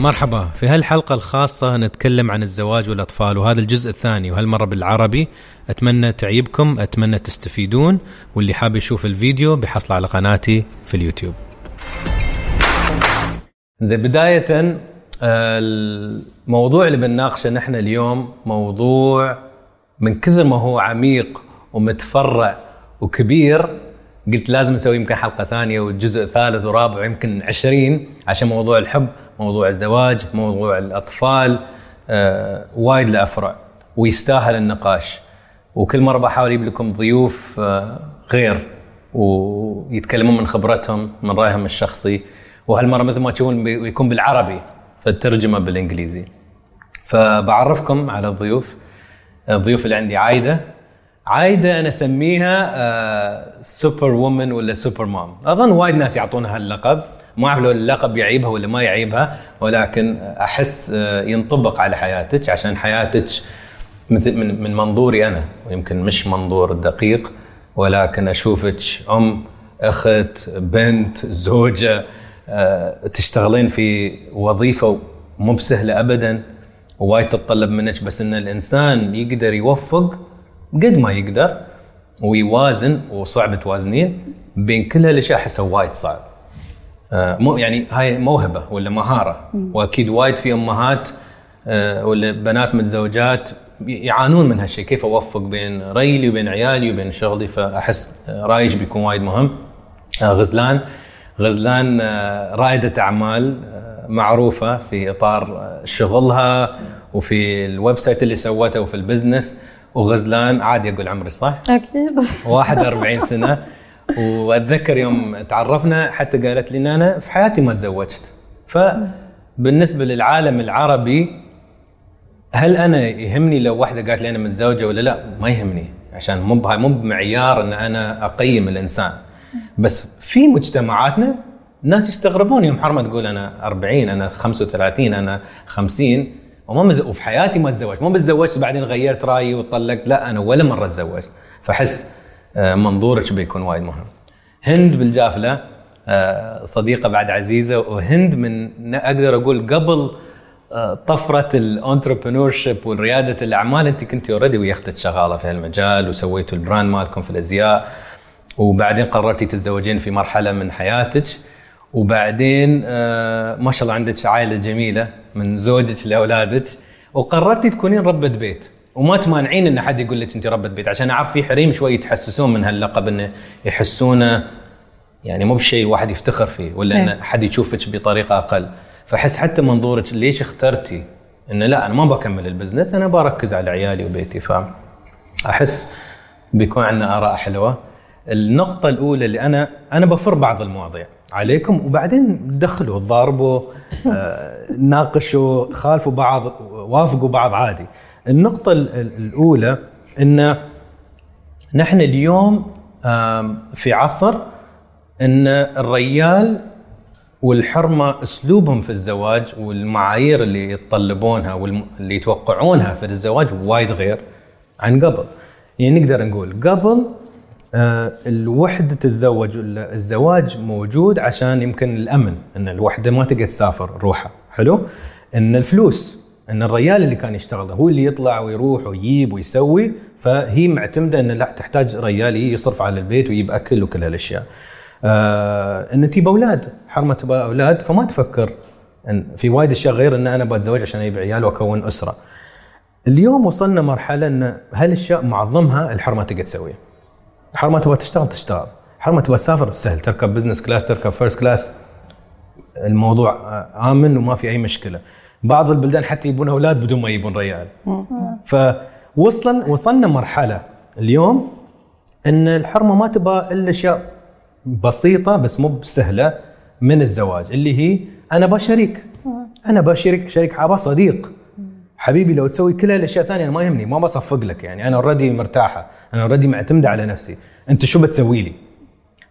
مرحبا. في هالحلقة الخاصة نتكلم عن الزواج والأطفال وهذا الجزء الثاني وهالمرة بالعربي أتمنى تعيبكم أتمنى تستفيدون واللي حاب يشوف الفيديو بيحصل على قناتي في اليوتيوب. زين بداية آه، الموضوع اللي بنناقشه نحن اليوم موضوع من كثر ما هو عميق ومتفرع وكبير قلت لازم نسوي يمكن حلقة ثانية وجزء ثالث ورابع ويمكن عشرين عشان موضوع الحب. موضوع الزواج موضوع الأطفال آه وايد له افرع ويستاهل النقاش. وكل مرة بحاول أجيب لكم ضيوف آه غير ويتكلمون من خبرتهم من رأيهم الشخصي. وهالمرة مثل ما تشوفون بيكون بالعربي فالترجمة بالإنجليزي. فبعرفكم على الضيوف الضيوف اللي عندي عايدة. عايدة أنا أسميها آه super woman ولا super mom. أظن وايد ناس يعطونها اللقب. ما اعرف لو اللقب يعيبها ولا ما يعيبها ولكن أحس آه ينطبق على حياتك عشان حياتك مثل من, من منظوري أنا ويمكن مش منظور دقيق ولكن أشوفك أم أخت بنت زوجة آه تشتغلين في وظيفة مو بسهلة ابدا ووايد تتطلب منك بس إن الإنسان يقدر يوفق قد ما يقدر ويوازن وصعب توازنين بين كل هالأشياء احسه وايد صعب. آه مو يعني هاي موهبة ولا مهارة. وأكيد وايد في أمهات آه ولا بنات متزوجات يعانون من هالشيء كيف أوفق بين ريلي وبين عيالي وبين شغلي؟ فأحس رايچ بيكون وايد مهم. آه غزلان. غزلان رائدة أعمال معروفة في إطار شغلها وفي ال website اللي سوته وفي ال business. وغزلان عادي أقول عمري صح؟ أكيد. 41 سنة. وأتذكر يوم تعرفنا حتى قالت لي ان أنا في حياتي ما تزوجت. فبالنسبة للعالم العربي هل أنا يهمني لو واحدة قالت لي أنا متزوجة ولا لا؟ ما يهمني عشان مو مو بمعيار إن أنا أقيم الإنسان. بس في مجتمعاتنا الناس يستغربون يوم حرمة تقول أنا 40 أنا 35 أنا 50 وما مز... وفي حياتي ما تزوجت. مو بس تزوجت بعدين غيرت رأيي وطلقت لا أنا ولا مرة تزوجت. فأحس منظورك بيكون وايد مهم. هند بالجافلة صديقة بعد عزيزة وهند من أقدر أقول قبل طفرة ال entrepreneurship ورياده الأعمال. أنت كنت already ويا أختك شغالة في هالمجال وسويتوا ال brand مالكم في الأزياء وبعدين قررتي تتزوجين في مرحلة من حياتك. وبعدين آه ما شاء الله عندك عائلة جميلة من زوجك لأولادك. وقررتي تكونين ربة بيت. وما تمانعين إن حد يقول لك أنت ربة بيت عشان أعرف في حريم شوي يتحسسون من هاللقب انه يحسونه يعني مو بشيء الواحد يفتخر فيه ولا إن حد يشوفك بطريقة أقل. فأحس حتى منظورك ليش اخترتي انه لا أنا ما بكمل البزنس أنا بركز على عيالي وبيتي. فاحس بيكون عندنا آراء حلوة. النقطة الأولى اللي أنا أنا بفر بعض المواضيع عليكم وبعدين دخلوا ضاربوا آه، ناقشوا خالفوا بعض وافقوا بعض عادي. النقطة الأولى أن نحن اليوم في عصر أن الريال والحرمة أسلوبهم في الزواج والمعايير اللي يتطلبونها واللي يتوقعونها في الزواج وايد غير عن قبل. يعني نقدر نقول قبل الوحدة تتزوج الزواج موجود عشان يمكن الأمن إن الوحدة ما تقدر تسافر روحها. حلو؟ إن الفلوس أن الريال اللي كان يشتغل هو اللي يطلع ويروح ويجيب ويسوي فهي معتمدة أن لا تحتاج ريال يصرف على البيت ويجيب أكل وكل هالأشياء. آه أن تجيب أولاد حرمة تبغى أولاد فما تفكر أن في وايد أشياء غير أن أنا بتزوج عشان أجيب عيال وأكون أسرة. اليوم وصلنا مرحلة أن هالأشياء معظمها الحرمة تقدر تسويها حرمة تبغى تشتغل تشتغل حرمة تبغى تسافر سهل تركب business class تركب first class الموضوع آمن وما في أي مشكلة. بعض البلدان حتى يبون أولاد بدون ما يبون ريال. فوصل وصلنا مرحلة. اليوم إن الحرمة ما تبغى إلا أشياء بسيطة بس مو بسهلة من الزواج اللي هي أنا أبى شريك. أنا أبى شريك شريك ابى صديق. حبيبي لو تسوي كل هالأشياء الثانية أنا ما يهمني ما بصفق لك يعني. أنا already مرتاحة. أنا already معتمدة على نفسي. أنت شو بتسوي لي؟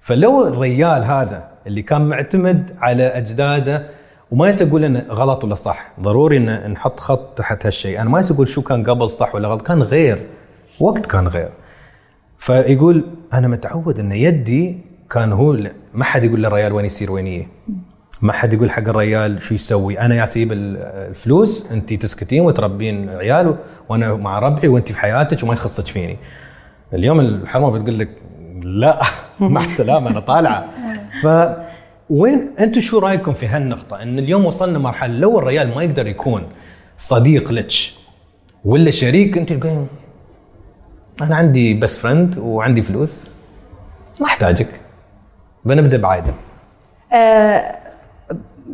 فلو الريال هذا اللي كان معتمد على أجداده وما يصير أقول انه غلط ولا صح. ضروري إن نحط خط تحت هالشيء. أنا ما أقول شو كان قبل صح ولا غلط. كان غير. وقت كان غير. فيقول أنا متعود إن يدي كان هو ما حد يقول للريال وين يصير وين يجي. ما حد يقول حق الريال شو يسوي. أنا أييب ال- الفلوس أنت تسكتين وتربين عيال وأنا مع ربعي وأنت في حياتك وما يخصك فيني. اليوم الحرمة بتقول لك لا. مع السلامة أنا طالعة. ف وين أنتم شو رايكم في هالنقطة؟ إن اليوم وصلنا مرحلة لو الريال ما يقدر يكون صديق لك ولا شريك انت تقولين أنا عندي بس فريند وعندي فلوس ما أحتاجك. بنبدأ بعايدة. آه،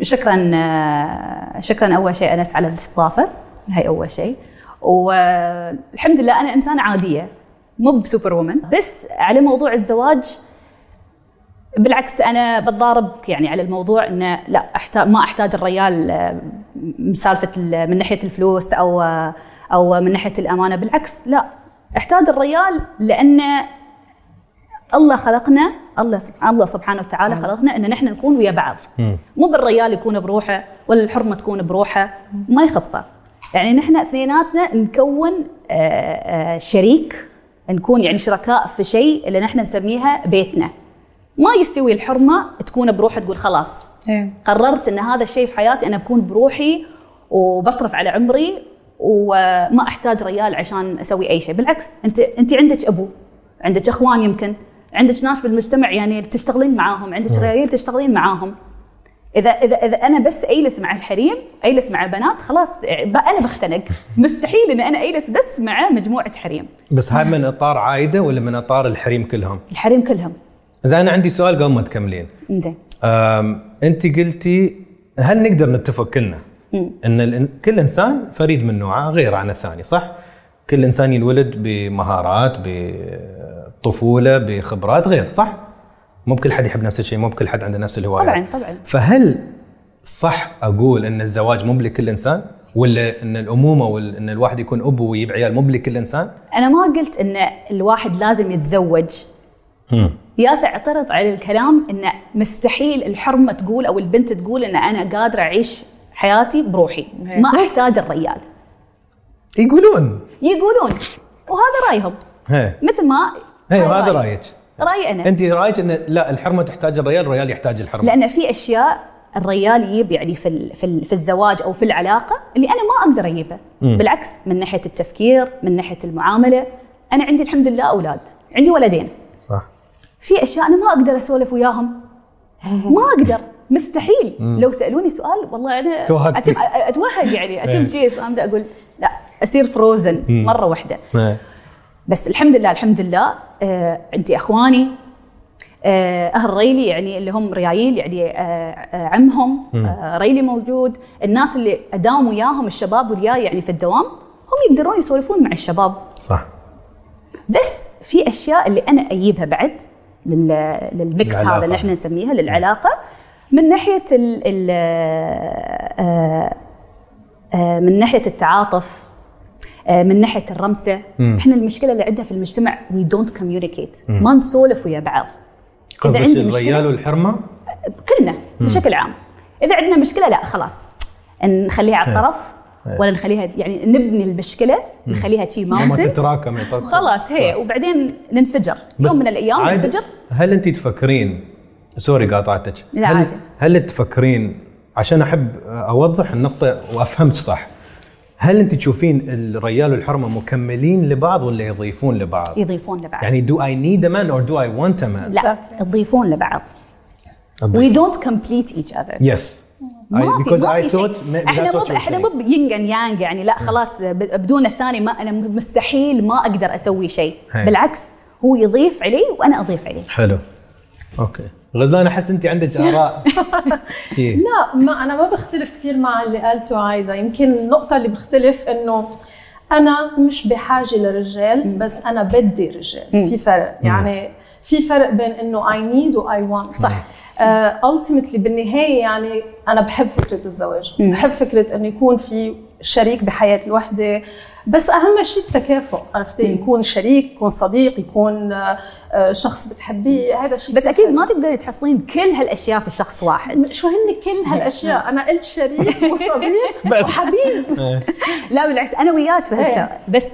شكرا آه، شكرا أول شيء أنس على الاستضافة هاي أول شيء. والحمد لله أنا إنسانة عادية مو بسوبر وومن بس على موضوع الزواج بالعكس أنا بتضارب يعني على الموضوع إنه لا احتاج ما أحتاج الريال آه، مسالفه ال- من ناحية الفلوس أو آه، أو من ناحية الأمانة. بالعكس لا أحتاج الريال لأن الله خلقنا الله سب- الله سبحانه وتعالى خلقنا إن نحن نكون ويا بعض. مو بالريال يكون بروحه ولا الحرمه تكون بروحه ما يخصه. يعني نحن اثنيناتنا نكون آه، شريك نكون يعني شركاء في شيء اللي نحن نسميها بيتنا. ما يستوي الحرمة تكون بروحها تقول خلاص. إيه. قررت إن هذا الشيء في حياتي أنا بكون بروحي وبصرف على عمري وما أحتاج ريال عشان أسوي أي شيء. بالعكس أنت أنت عندك أبو عندك أخوان يمكن عندك ناس بالمجتمع يعني تشتغلين معاهم عندك ريال تشتغلين معاهم. إذا إذا إذا أنا بس أجلس مع الحريم أجلس مع بنات خلاص بقى أنا بختنق. مستحيل إن أنا أجلس بس مع مجموعة حريم. بس هاي من إطار عايدة ولا من إطار الحريم كلهم؟ الحريم كلهم. إذا أنا عندي سؤال قبل ما تكملين زين أنت قلتي هل نقدر نتفق كلنا إن كل إنسان فريد من نوعه غير عن الثاني صح؟ كل إنسان ينولد بمهارات بطفولة بخبرات غير صح؟ مو بكل حد يحب نفس الشيء مو بكل حد عنده نفس الهوايات طبعا طبعا فهل صح أقول إن الزواج مو لكل إنسان؟ ولا إن الأمومة وان الواحد يكون ابو ويجيب عيال مو لكل إنسان؟ أنا ما قلت إن الواحد لازم يتزوج هم. ياسع اعترض على الكلام ان مستحيل الحرمة تقول أو البنت تقول إن أنا قادرة أعيش حياتي بروحي. ما أحتاج الريال. يقولون. يقولون. وهذا رأيهم. هي مثل ما هي هاي هذا. رأيك. رأيي أنا. أنت رأيك إن لا الحرمة تحتاج الريال الريال يحتاج الحرمة. لأن في أشياء الريال يجيب يعني في في في الزواج أو في العلاقة اللي أنا ما أقدر أجيبها. بالعكس من ناحية التفكير من ناحية المعاملة. أنا عندي الحمد لله أولاد. عندي ولدين. في أشياء أنا ما أقدر أسولف وياهم. ما أقدر. مستحيل. لو سألوني سؤال والله أنا. أتم أتوهق يعني. أتم إيه. just أبدأ أقول لا أصير frozen مرة واحدة. إيه. بس الحمد لله الحمد لله آه عندي إخواني آه أهل ريلي يعني اللي هم ريايل يعني آه آه عمهم آه ريلي موجود. الناس اللي أداوم وياهم الشباب وياي يعني في الدوام هم يقدرون يسولفون مع الشباب. صح. بس في أشياء اللي أنا أجيبها بعد لل mix العلاقة. هذا اللي إحنا نسميها للعلاقة. من ناحية ال ال آه، آه، من ناحية التعاطف آه، من ناحية الرمسة. إحنا المشكلة اللي عندنا في المجتمع we don't communicate ما نسولف ويا بعض. قصدك عندي مشكله والحرمه كلنا بشكل عام. إذا عندنا مشكلة لا خلاص. نخليها على الطرف. ولا نخليها يعني نبني المشكلة نخليها شي ما mountain تتراكم. خلاص هي صح. وبعدين ننفجر يوم من الأيام ننفجر هل انت تفكرين sorry قاطعتك لا هل عادي. هل تفكرين عشان أحب أوضح النقطة وأفهمك صح هل انت تشوفين الريال والحرمة مكملين لبعض ولا يضيفون لبعض؟ يضيفون لبعض يعني do I need a man or do I want a man؟ لا يضيفون لبعض we don't complete each other Yes. ما في ما في شيء. إحنا مو إحنا. مو ينج أند يانج يعني لا خلاص بدون الثاني ما أنا مستحيل ما أقدر أسوي شيء. بالعكس هو يضيف علي وأنا أضيف عليه حلو. أوكي. غزلان أحس أنت عندك آراء. لا ما أنا ما بختلف كثير مع اللي قالته عايده يمكن النقطة اللي بختلف إنه أنا مش بحاجة لرجال بس أنا بدي رجال. في فرق. يعني في فرق بين إنه I need و I want صح. ultimately بالنهاية يعني أنا بحب فكرة الزواج بحب فكرة انه يكون في شريك بحياة الوحدة. بس أهم شيء التكافؤ عرفتي يكون شريك يكون صديق يكون آه، آه، شخص بتحبيه هذا شيء بس أكيد. ما تقدري تحصلين كل هالأشياء في شخص واحد. شو هن كل هالأشياء؟ أنا قلت شريك وصديق وحبيب. لا بالعكس أنا وياك في هالسؤال بس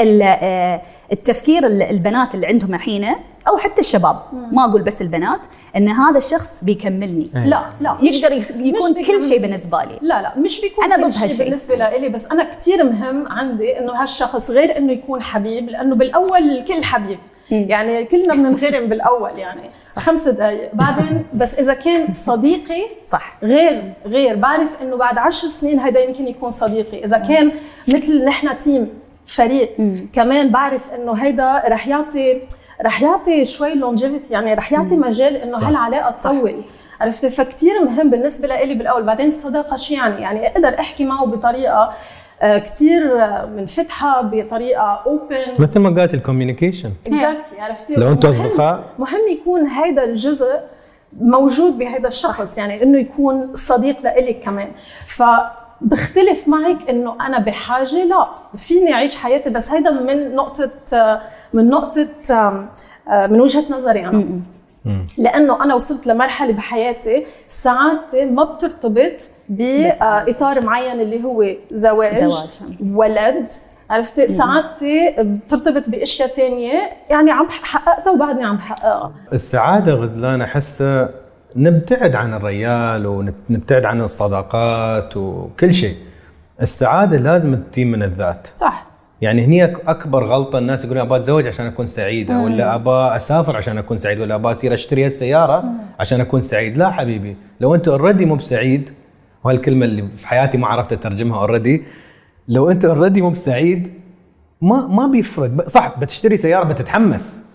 ال- آه، التفكير ال- البنات اللي عندهم الحين أو حتى الشباب ما أقول بس البنات إن هذا الشخص بيكملني. أي. لا لا يقدر يكون كل. شيء بالنسبة لي. لا لا مش بيكون أنا كل شيء. بالنسبة لإلي بس أنا كثير مهم عندي إنه هالشخص غير إنه يكون حبيب لأنه بالأول الكل حبيب. يعني كلنا بننغرم بالأول يعني خمس دقائق بعدين بس إذا كان صديقي صح. غير غير بعرف إنه بعد عشر سنين هيدا يمكن يكون صديقي. إذا كان مثل نحن team فريق. كمان بعرف إنه هيدا رح يعطي رح يعطي شوي longevity يعني رح يعطي مجال إنه. هالعلاقة تطول. عرفت؟ فكتير مهم بالنسبة لإلي بالأول. بعدين الصداقه شو يعني؟ يعني أقدر أحكي معه بطريقة آه، كتير آه، منفتحة بطريقة open مثل ما قالت الكوميونيكيشن اكزاكتلي عرفتي؟ لو أنتم أصدقاء. مهم يكون هيدا الجزء موجود بهذا الشخص يعني إنه يكون صديق لإلك كمان. فبختلف معك إنه أنا بحاجة لا فيني أعيش حياتي. بس هيدا من نقطة من نقطة من وجهة نظري أنا. لأنه أنا وصلت لمرحلة بحياتي سعادتي ما بترتبط باطار معين اللي هو زواج, زواج. ولد. عرفتي؟ سعادتي بترتبط بأشياء تانية. يعني عم حققتها وبعدني عم حققها السعادة غزلان احسها نبتعد عن الريال ونبتعد عن الصداقات وكل شيء. السعادة لازم تتي من الذات. صح. يعني هني أكبر غلطة الناس يقولون أبغى أتزوج عشان أكون سعيدة ولا أبغى أسافر عشان أكون سعيد ولا أبغى أصير أشتري السيارة عشان أكون سعيد. لا حبيبي لو أنت already مو بسعيد وهالكلمة اللي في حياتي ما عرفت اترجمها already لو أنت already مو بسعيد ما ما بيفرق. صح بتشتري سيارة بتتحمس.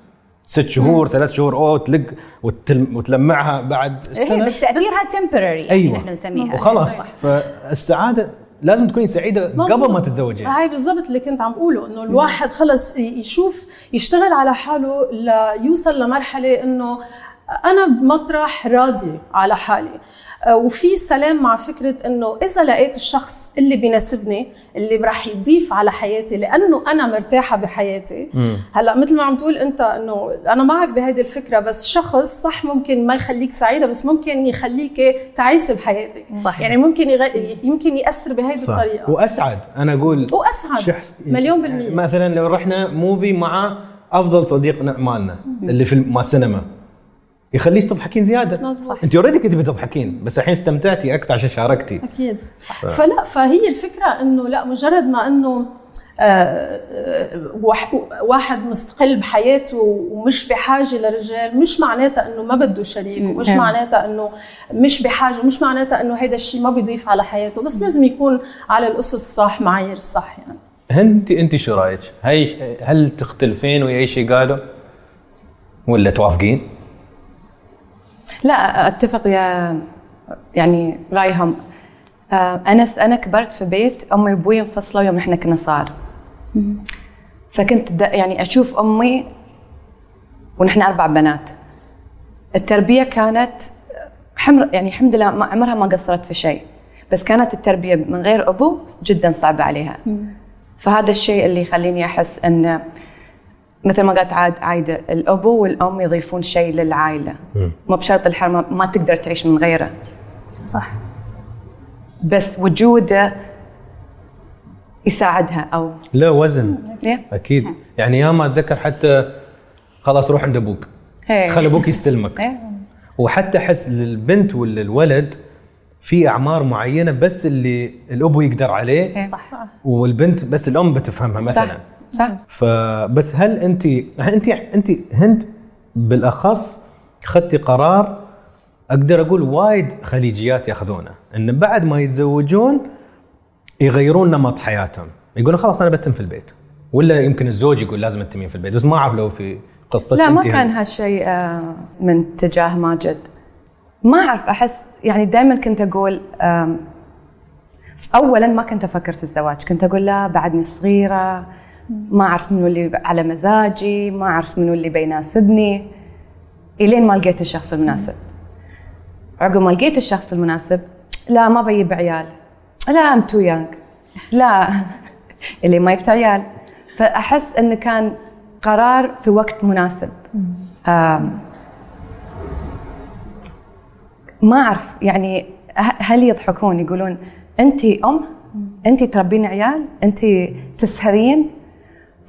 ست شهور ثلاث شهور أوه تلق وتل- وتلمعها بعد إيه سنة. بس تأثيرها تمبرري يعني أيوه. نحن نسميها. وخلاص. فالسعادة لازم تكوني سعيدة قبل ما. تتزوجين هاي بالضبط اللي كنت عم بقوله إنه الواحد خلص يشوف يشتغل على حاله ليوصل لمرحلة إنه أنا بمطرح راضي على حالي. آه، وفي سلام مع فكرة إنه إذا لقيت الشخص اللي بيناسبني اللي رح يضيف على حياتي لأنه أنا مرتاحة بحياتي. هلأ مثل ما عم تقول أنت إنه أنا معك بهيدي الفكرة بس شخص صح ممكن ما يخليك سعيدة بس ممكن يخليك تعيسه بحياتك. صح. يعني ممكن يغ... يمكن يأثر بهيدي صح. الطريقة. وأسعد. أنا أقول وأسعد. شخص مليون بالمية. مثلا لو رحنا movie مع أفضل صديق مالنا اللي في مع سينما يخليك تضحكين زيادة مظبوط. انت already كنت بتضحكين بس الحين استمتعتي أكثر عشان شاركتي أكيد صح. فلا فهي الفكرة إنه لا مجرد ما إنه آه، آه، واحد مستقل بحياته ومش بحاجة لرجال مش معناتها إنه ما بده شريك ومش نعم. معناتها إنه مش بحاجة ومش معناتها إنه هيدا الشيء ما بيضيف على حياته بس لازم يكون على الأسس الصح معايير الصح يعني انت أنت شو رأيك؟ هي هل تختلفين ويا اي شيء قالوا؟ ولا توافقين؟ لا أتفق يا يعني رايهم آه، أنا أنا كبرت في بيت أمي وأبوي انفصلوا يوم إحنا كنا صغار. فكنت يعني أشوف أمي ونحن أربع بنات. التربية كانت حمر يعني الحمد لله ما عمرها ما قصرت في شيء. بس كانت التربية من غير أبو جدا صعبة عليها. فهذا الشيء اللي يخليني أحس إن مثل ما قالت عاد عايدة الأبو والأم يضيفون شيء للعائلة. مو بشرط الحرمة ما تقدر تعيش من غيره. صح. بس وجوده يساعدها أو لا وزن. إيه؟ أكيد. يعني يا ما أتذكر حتى خلاص روح عند أبوك. إيه. خلي أبوك يستلمك. إيه. وحتى أحس للبنت ولا الولد في أعمار معينة بس اللي الأبو يقدر عليه إيه. صح. والبنت بس الأم بتفهمها مثلا. صح صح. فبس هل انت انت انت هند بالاخص خدتي قرار أقدر أقول وايد خليجيات ياخذونه ان بعد ما يتزوجون يغيرون نمط حياتهم. يقولون خلاص أنا بتم في البيت. ولا يمكن الزوج يقول لازم تتمين في البيت بس ما أعرف لو في قصتك لا ما كان. هالشيء آه، من تجاه ماجد. ما أعرف أحس يعني دائما كنت أقول اولا ما كنت أفكر في الزواج. كنت أقول لا بعدني صغيرة ما أعرف منو اللي على مزاجي ما أعرف منو اللي بيناسبني. إلين ما لقيت الشخص المناسب. عقب ما لقيت الشخص المناسب لا ما بيب عيال. لا ام تو يانج لا اللي ما يبت عيال. فأحس انه كان قرار في وقت مناسب. ما أعرف يعني هل يضحكون؟ يقولون انت أم؟ انت تربين عيال؟ انت تسهرين؟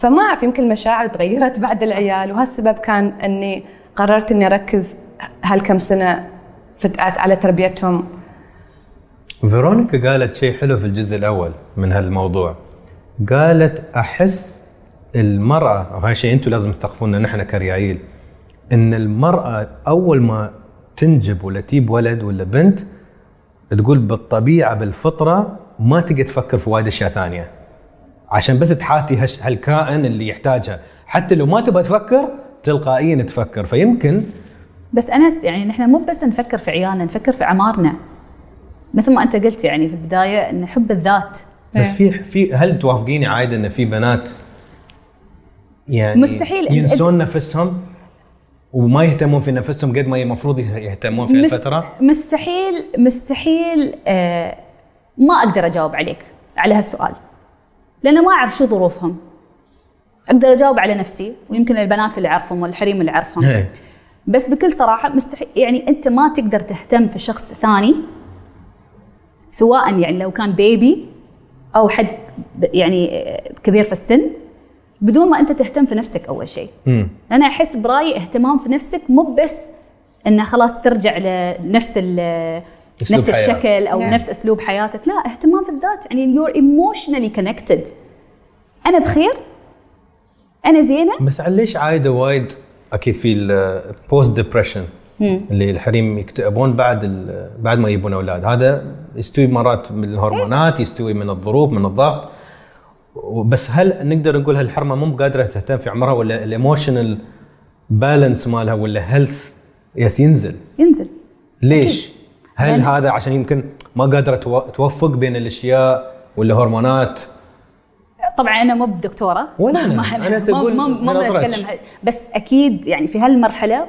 فما أعرف يمكن المشاعر تغيرت بعد العيال وهالسبب كان إني قررت إني أركز هالكم سنة في على تربيتهم. فيرونيكا قالت شيء حلو في الجزء الأول من هالموضوع. قالت أحس المرأة وهذا شيء أنتم لازم تثقفونا نحن كريايل إن المرأة أول ما تنجب ولا تجيب ولد ولا بنت تقول بالطبيعة بالفطرة ما تقدر تفكر في وايد أشياء ثانية. عشان بس تحاتي هش- هالكائن اللي يحتاجها. حتى لو ما تبغى تفكر تلقائيا تفكر. فيمكن بس أنس يعني نحن مو بس نفكر في عيالنا نفكر في أعمارنا. مثل ما أنت قلت يعني في البداية إن حب الذات. بس في في هل توافقيني عايده إن في بنات يعني مستحيل. ينسون نفسهم وما يهتمون في نفسهم قد ما المفروض يهتمون في مست- الفترة؟ مستحيل مستحيل آه ما أقدر أجاوب عليك على هالسؤال. لأن ما أعرف شو ظروفهم أقدر أجاوب على نفسي ويمكن البنات اللي أعرفهم والحريم اللي أعرفهم إيه. بس بكل صراحة مستحيل يعني أنت ما تقدر تهتم في شخص ثاني سواء يعني لو كان بيبي أو حد يعني كبير في السن بدون ما أنت تهتم في نفسك أول شيء مم. أنا أحس برأيي اهتمام في نفسك مو بس إنه خلاص ترجع لنفس نفس حياة. الشكل أو نعم. نفس أسلوب حياتك. لا اهتمام في الذات. يعني you're emotionally connected. أنا بخير؟ أنا زينة؟ بس على ليش عايدة وايد؟ أكيد في ال post depression اللي الحريم يكتئبون بعد ال- بعد ما يجيبون أولاد. هذا يستوي مرات من الهرمونات يستوي من الظروف من الضغط. بس هل نقدر نقول هالحرمه مو قادره تهتم في عمرها ولا ال emotional balance مالها ولا health yes ينزل؟ ينزل. ليش؟ هل لأن- هذا عشان يمكن ما قادرة تو- توفق بين الأشياء ولا هرمونات؟ طبعا أنا مو بدكتورة ولا أنا. ما- أنا أقول مو مو بنظرتك. بنتكلم ه- بس أكيد يعني في هالمرحلة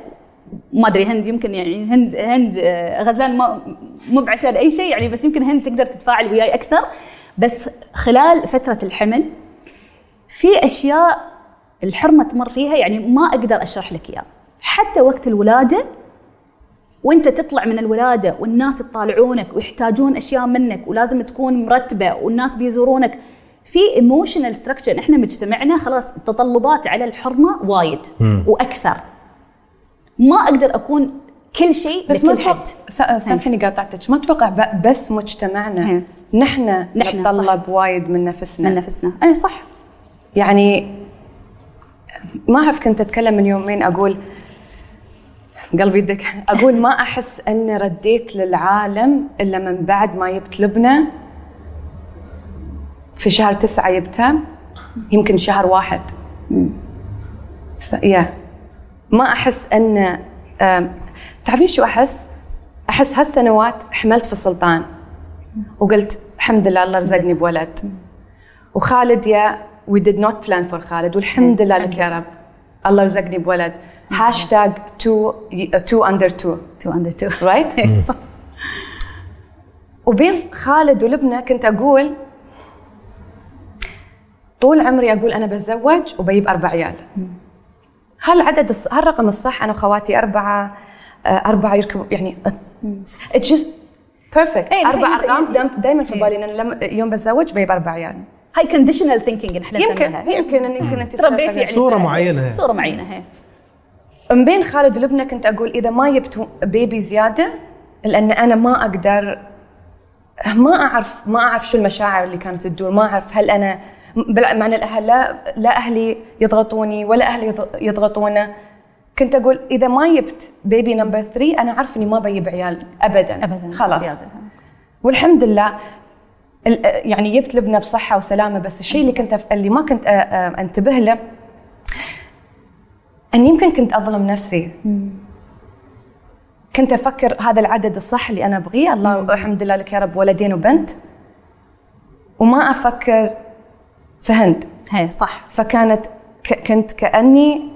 ما أدري هند يمكن يعني هند هند آه، غزلان ما مو بعشان أي شيء يعني بس يمكن هند تقدر تتفاعل وياي أكثر بس خلال فترة الحمل في أشياء الحرمة تمر فيها يعني ما أقدر أشرح لك إياها حتى وقت الولادة وانت تطلع من الولادة والناس يطالعونك ويحتاجون أشياء منك ولازم تكون مرتبة والناس بيزورونك. في emotional structure إحنا مجتمعنا خلاص التطلبات على الحرمة وايد وأكثر. ما أقدر أكون كل شيء بس ما حد. أتوقع س- سامحيني قاطعتك. ما أتوقع ب- بس مجتمعنا إيه. نحن نحن، نتطلب وايد من نفسنا. من نفسنا. اي صح. يعني ما أعرف كنت أتكلم من يومين أقول قلبي يدك. أقول ما أحس إني رديت للعالم إلا من بعد ما جبت لبنى. في شهر تسعة جبتها يمكن شهر واحد. يا. ما أحس ان تعرفين شو أحس؟ أحس هالسنوات حملت في السلطان وقلت الحمد لله الله رزقني بولد. وخالد يا we did not plan for خالد. والحمد لله لك يا رب. الله رزقني بولد. هاشتاج two two under two two under two right صح وبين خالد ولبنى كنت أقول طول عمري أقول أنا بتزوج وبجيب أربع عيال. هالعدد الص- هالرقم الصح أنا وخواتي أربعة آه، أربعة يركبوا يعني it's just perfect إيه، أربع أرقام دائما في إيه. بالي انه لما يوم بتزوج بجيب أربع عيال. هاي conditional thinking إحنا يمكن نسميها يمكن يمكن أنت تربيتي يعني صورة ف- معينة. صورة معينة هي من بين خالد ولبنى كنت أقول إذا ما جبت baby زيادة لأن أنا ما أقدر ما أعرف ما أعرف شو المشاعر اللي كانت تدور ما أعرف هل أنا بل- مع إن الأهل لا لا أهلي يضغطوني ولا أهلي يض- يضغطونا كنت أقول إذا ما جبت بيبي نمبر 3 أنا عارف إني ما بجيب عيال ابدا. ابدا خلاص. زيادة. والحمد لله يعني جبت لبنى بصحة وسلامة بس الشيء اللي كنت اللي ما كنت أنتبه له اني يمكن كنت أظلم نفسي. كنت أفكر هذا العدد الصح اللي أنا أبغيه. الله الحمد لله لك يا رب ولدين وبنت. وما أفكر في هند هي صح. فكانت ك- كنت كأني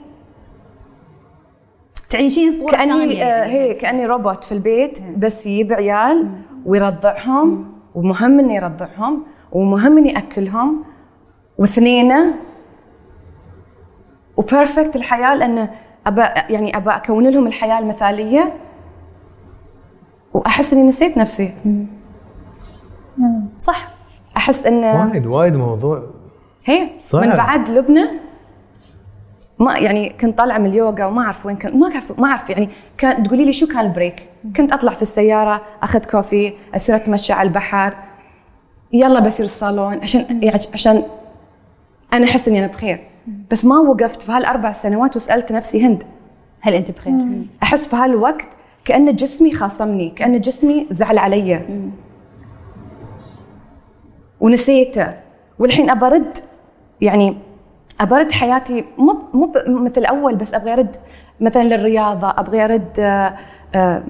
تعيشين صورة كأني ثانية. آه يعني. هي كأني روبوت في البيت بس يجيب عيال ويرضعهم ومهم اني ارضعهم ومهم اني اكلهم واثنينه وبيرفكت الحياة لأن ابى يعني ابى أكون لهم الحياة المثالية وأحس إني نسيت نفسي. صح. أحس إن وايد وايد موضوع. هي صعب. من بعد لبنى ما يعني كنت طالعة من اليوغا وما أعرف وين كان ما أعرف ما أعرف يعني كان تقولي لي شو كان ال break؟ كنت أطلع في السيارة أخذ coffee اصير أتمشى على البحر. يلا بصير الصالون عشان يعني عشان أنا أحس إني أنا بخير. بس ما وقفت في هالأربع سنوات وسألت نفسي هند هل أنت بخير؟ أحس في هالوقت كأن جسمي خاصمني كأن جسمي زعل علي. ونسيته والحين أبى أرد يعني أبى أرد حياتي مو مو مثل الأول بس أبغى أرد مثلا للرياضة أبغى أرد آه، آه،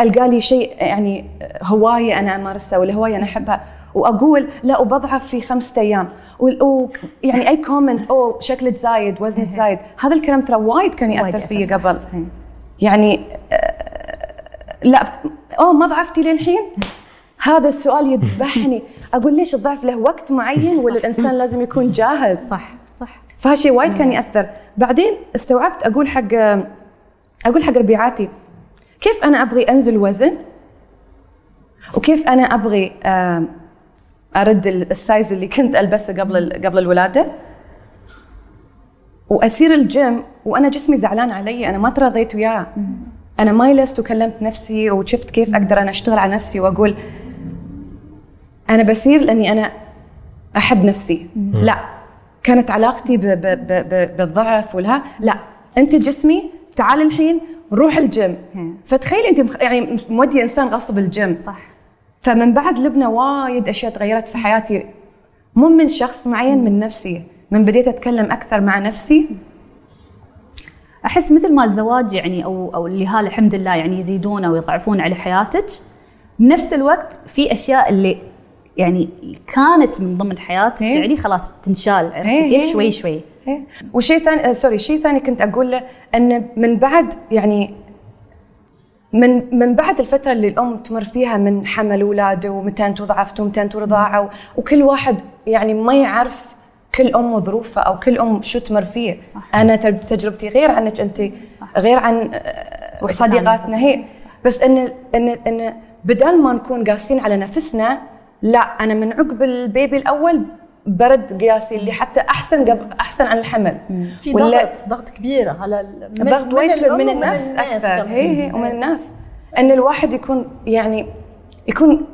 ألقى لي شيء يعني هواية أنا أمارسها ولا هوايه أنا أحبها. وأقول لا وبضعف في خمسة أيام. ويعني any comment أو شكلك زايد وزنك زايد. هذا الكلام ترى وايد كان يأثر في قبل. يعني آه، لا أوه ما ضعفتي للحين؟ هذا السؤال يذبحني. أقول ليش الضعف له وقت معين ولا الانسان لازم يكون جاهز؟ صح صح. فهالشيء وايد كان يأثر. بعدين استوعبت أقول حق أقول حق ربيعاتي كيف أنا أبغي أنزل وزن؟ وكيف أنا أبغي أرد السايز اللي كنت ألبسه قبل قبل الولادة. وأسير الجيم وأنا جسمي زعلان علي أنا ما تراضيت وياه. أنا ما جلست وكلمت نفسي وشفت كيف أقدر أنا أشتغل على نفسي وأقول أنا بسير لأني أنا أحب نفسي. لا. كانت علاقتي ب ب ب بالضعف والها. لا. أنت جسمي تعال الحين روح الجيم. فتخيلي أنت يعني مودي إنسان غصب الجيم. صح. فمن بعد لبنى وايد أشياء تغيرت في حياتي مو من شخص معين من نفسي من بديت أتكلم أكثر مع نفسي أحس مثل ما الزواج يعني أو أو اللي هذا الحمد لله يعني يزيدون أو يضعفون على حياتك بنفس الوقت في أشياء اللي يعني كانت من ضمن حياتك إيه. يعني خلاص تنشال عرفتي إيه، كيف إيه. شوي شوي. وشيء ثاني آه، سوري شيء ثاني كنت أقول له إن من بعد يعني من من بعد الفترة اللي الأم تمر فيها من حمل اولاده ومتى أنتم ضعفتوا ومتى أنتم رضاعه وكل واحد يعني ما يعرف كل أم وظروفها أو كل أم شو تمر فيه صح. أنا تجربتي غير عنك أنت صح. غير عن صديقاتنا. هي بس ان ان إن بدل ما نكون قاسين على نفسنا لا أنا من عقب البيبي الأول برد قياسي اللي حتى أحسن قبل أحسن عن الحمل. في ضغط ضغط كبير على ال- من- ضغط الأم من ومن النفس أكثر. هي هي ومن الناس. إن الواحد يكون يعني يكون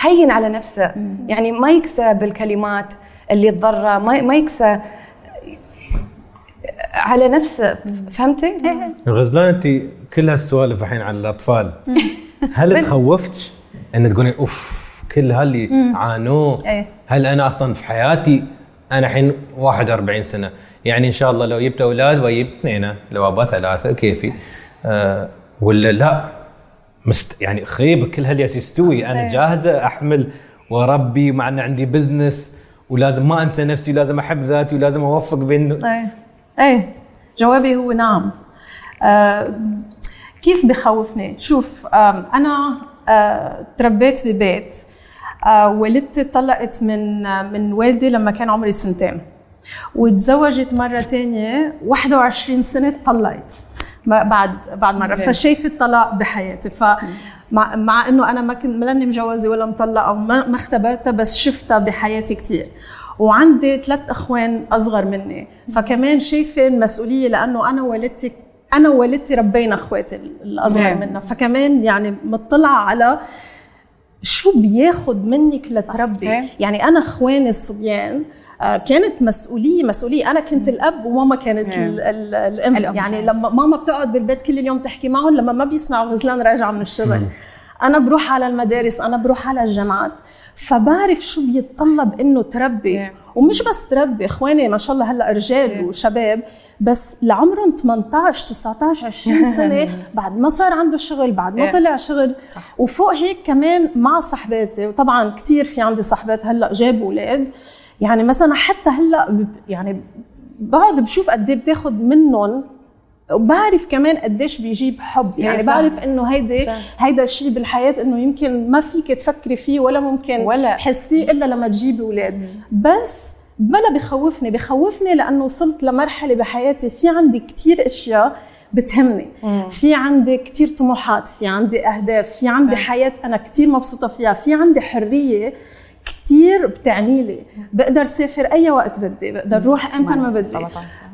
هين على نفسه. يعني ما يكسى بالكلمات اللي تضره ما ما يكسى على نفسه. فهمتي؟ غزلان انت كل هالسوالف الحين عن الأطفال. هل تخوفتش إن تقولين أوف؟ كل هاللي عانوه إيه. هل أنا أصلا في حياتي؟ أنا الحين 41 سنة. يعني إن شاء الله لو جبت أولاد بجيب اثنين لو أبغى ثلاثة كيفي؟ أه ولا لا؟ مست يعني خيب كل هالياس يستوي. أنا جاهزة أحمل واربي مع ان عندي بزنس ولازم ما أنسى نفسي لازم أحب ذاتي ولازم أوفق بين إيه. إيه. جوابي هو نعم. آه كيف بخوفني؟ شوف أنا آه تربيت ببيت. والدتي طلقت من آه من والدي لما كان عمري سنتين. وتزوجت مرة تانية 21 سنة طلقت. ما- بعد بعد مرة. أوكي. فشايفة الطلاق بحياتي. فمع مع إنه أنا ما كنت لأني مجوزة ولا مطلقة وما ما اختبرتها بس شفتها بحياتي كتير. وعندي ثلاث إخوان أصغر مني. فكمان شايفة المسؤولية لأنه أنا والدتي أنا ووالدتي ربينا إخواتي الأصغر نعم. منا. فكمان يعني مطلعة على شو بياخد منك لتربي؟ إيه. يعني أنا إخواني الصبيان آه، كانت مسؤوليه مسؤولية. أنا كنت الأب وماما كانت إيه. ال- ال- الأم. الأم. يعني لما ماما بتقعد بالبيت كل اليوم تحكي معهم لما ما بيسمعوا غزلان راجعة من الشغل. أنا بروح على المدارس أنا بروح على الجامعات. فبعرف شو بيتطلب إنه تربي. ومش بس تربي إخواني ما شاء الله هلأ رجال وشباب بس لعمرهم 18 19 20 سنة بعد ما صار عنده شغل بعد ما. طلع شغل صح. وفوق هيك كمان مع صحباتي وطبعا كثير في عندي صحبات هلأ جابوا أولاد يعني مثلا حتى هلأ يعني بقعد بشوف قد إيه بتاخذ منهم وبعرف كمان قديش بيجيب حب يعني صح. بعرف إنه هيدي. هيدا الشيء بالحياة إنه يمكن ما فيك تفكري فيه ولا ممكن ولا. تحسيه إلا لما تجيبي أولاد بس بلا بخوفني بخوفني لأنه وصلت لمرحلة بحياتي في عندي كتير أشياء بتهمني في عندي كتير طموحات في عندي أهداف في عندي صح. حياة أنا كتير مبسوطة فيها في عندي حرية كثير بتعني لي. بقدر سافر أي وقت بدي بقدر أروح أمتى ما بدي.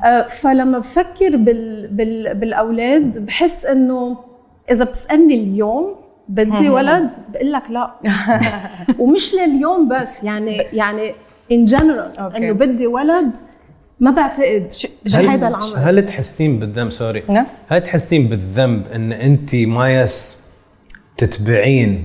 آه، فلما بفكر بال بال بالأولاد بحس إنه إذا بتسألني اليوم بدي ولد بقول لك لا. ومش لليوم بس يعني يعني in general إنه بدي ولد ما بعتقد بهذا العمر. هل تحسين بالذنب؟ sorry. نعم. هل تحسين بالذنب إن انت ما يس تتبعين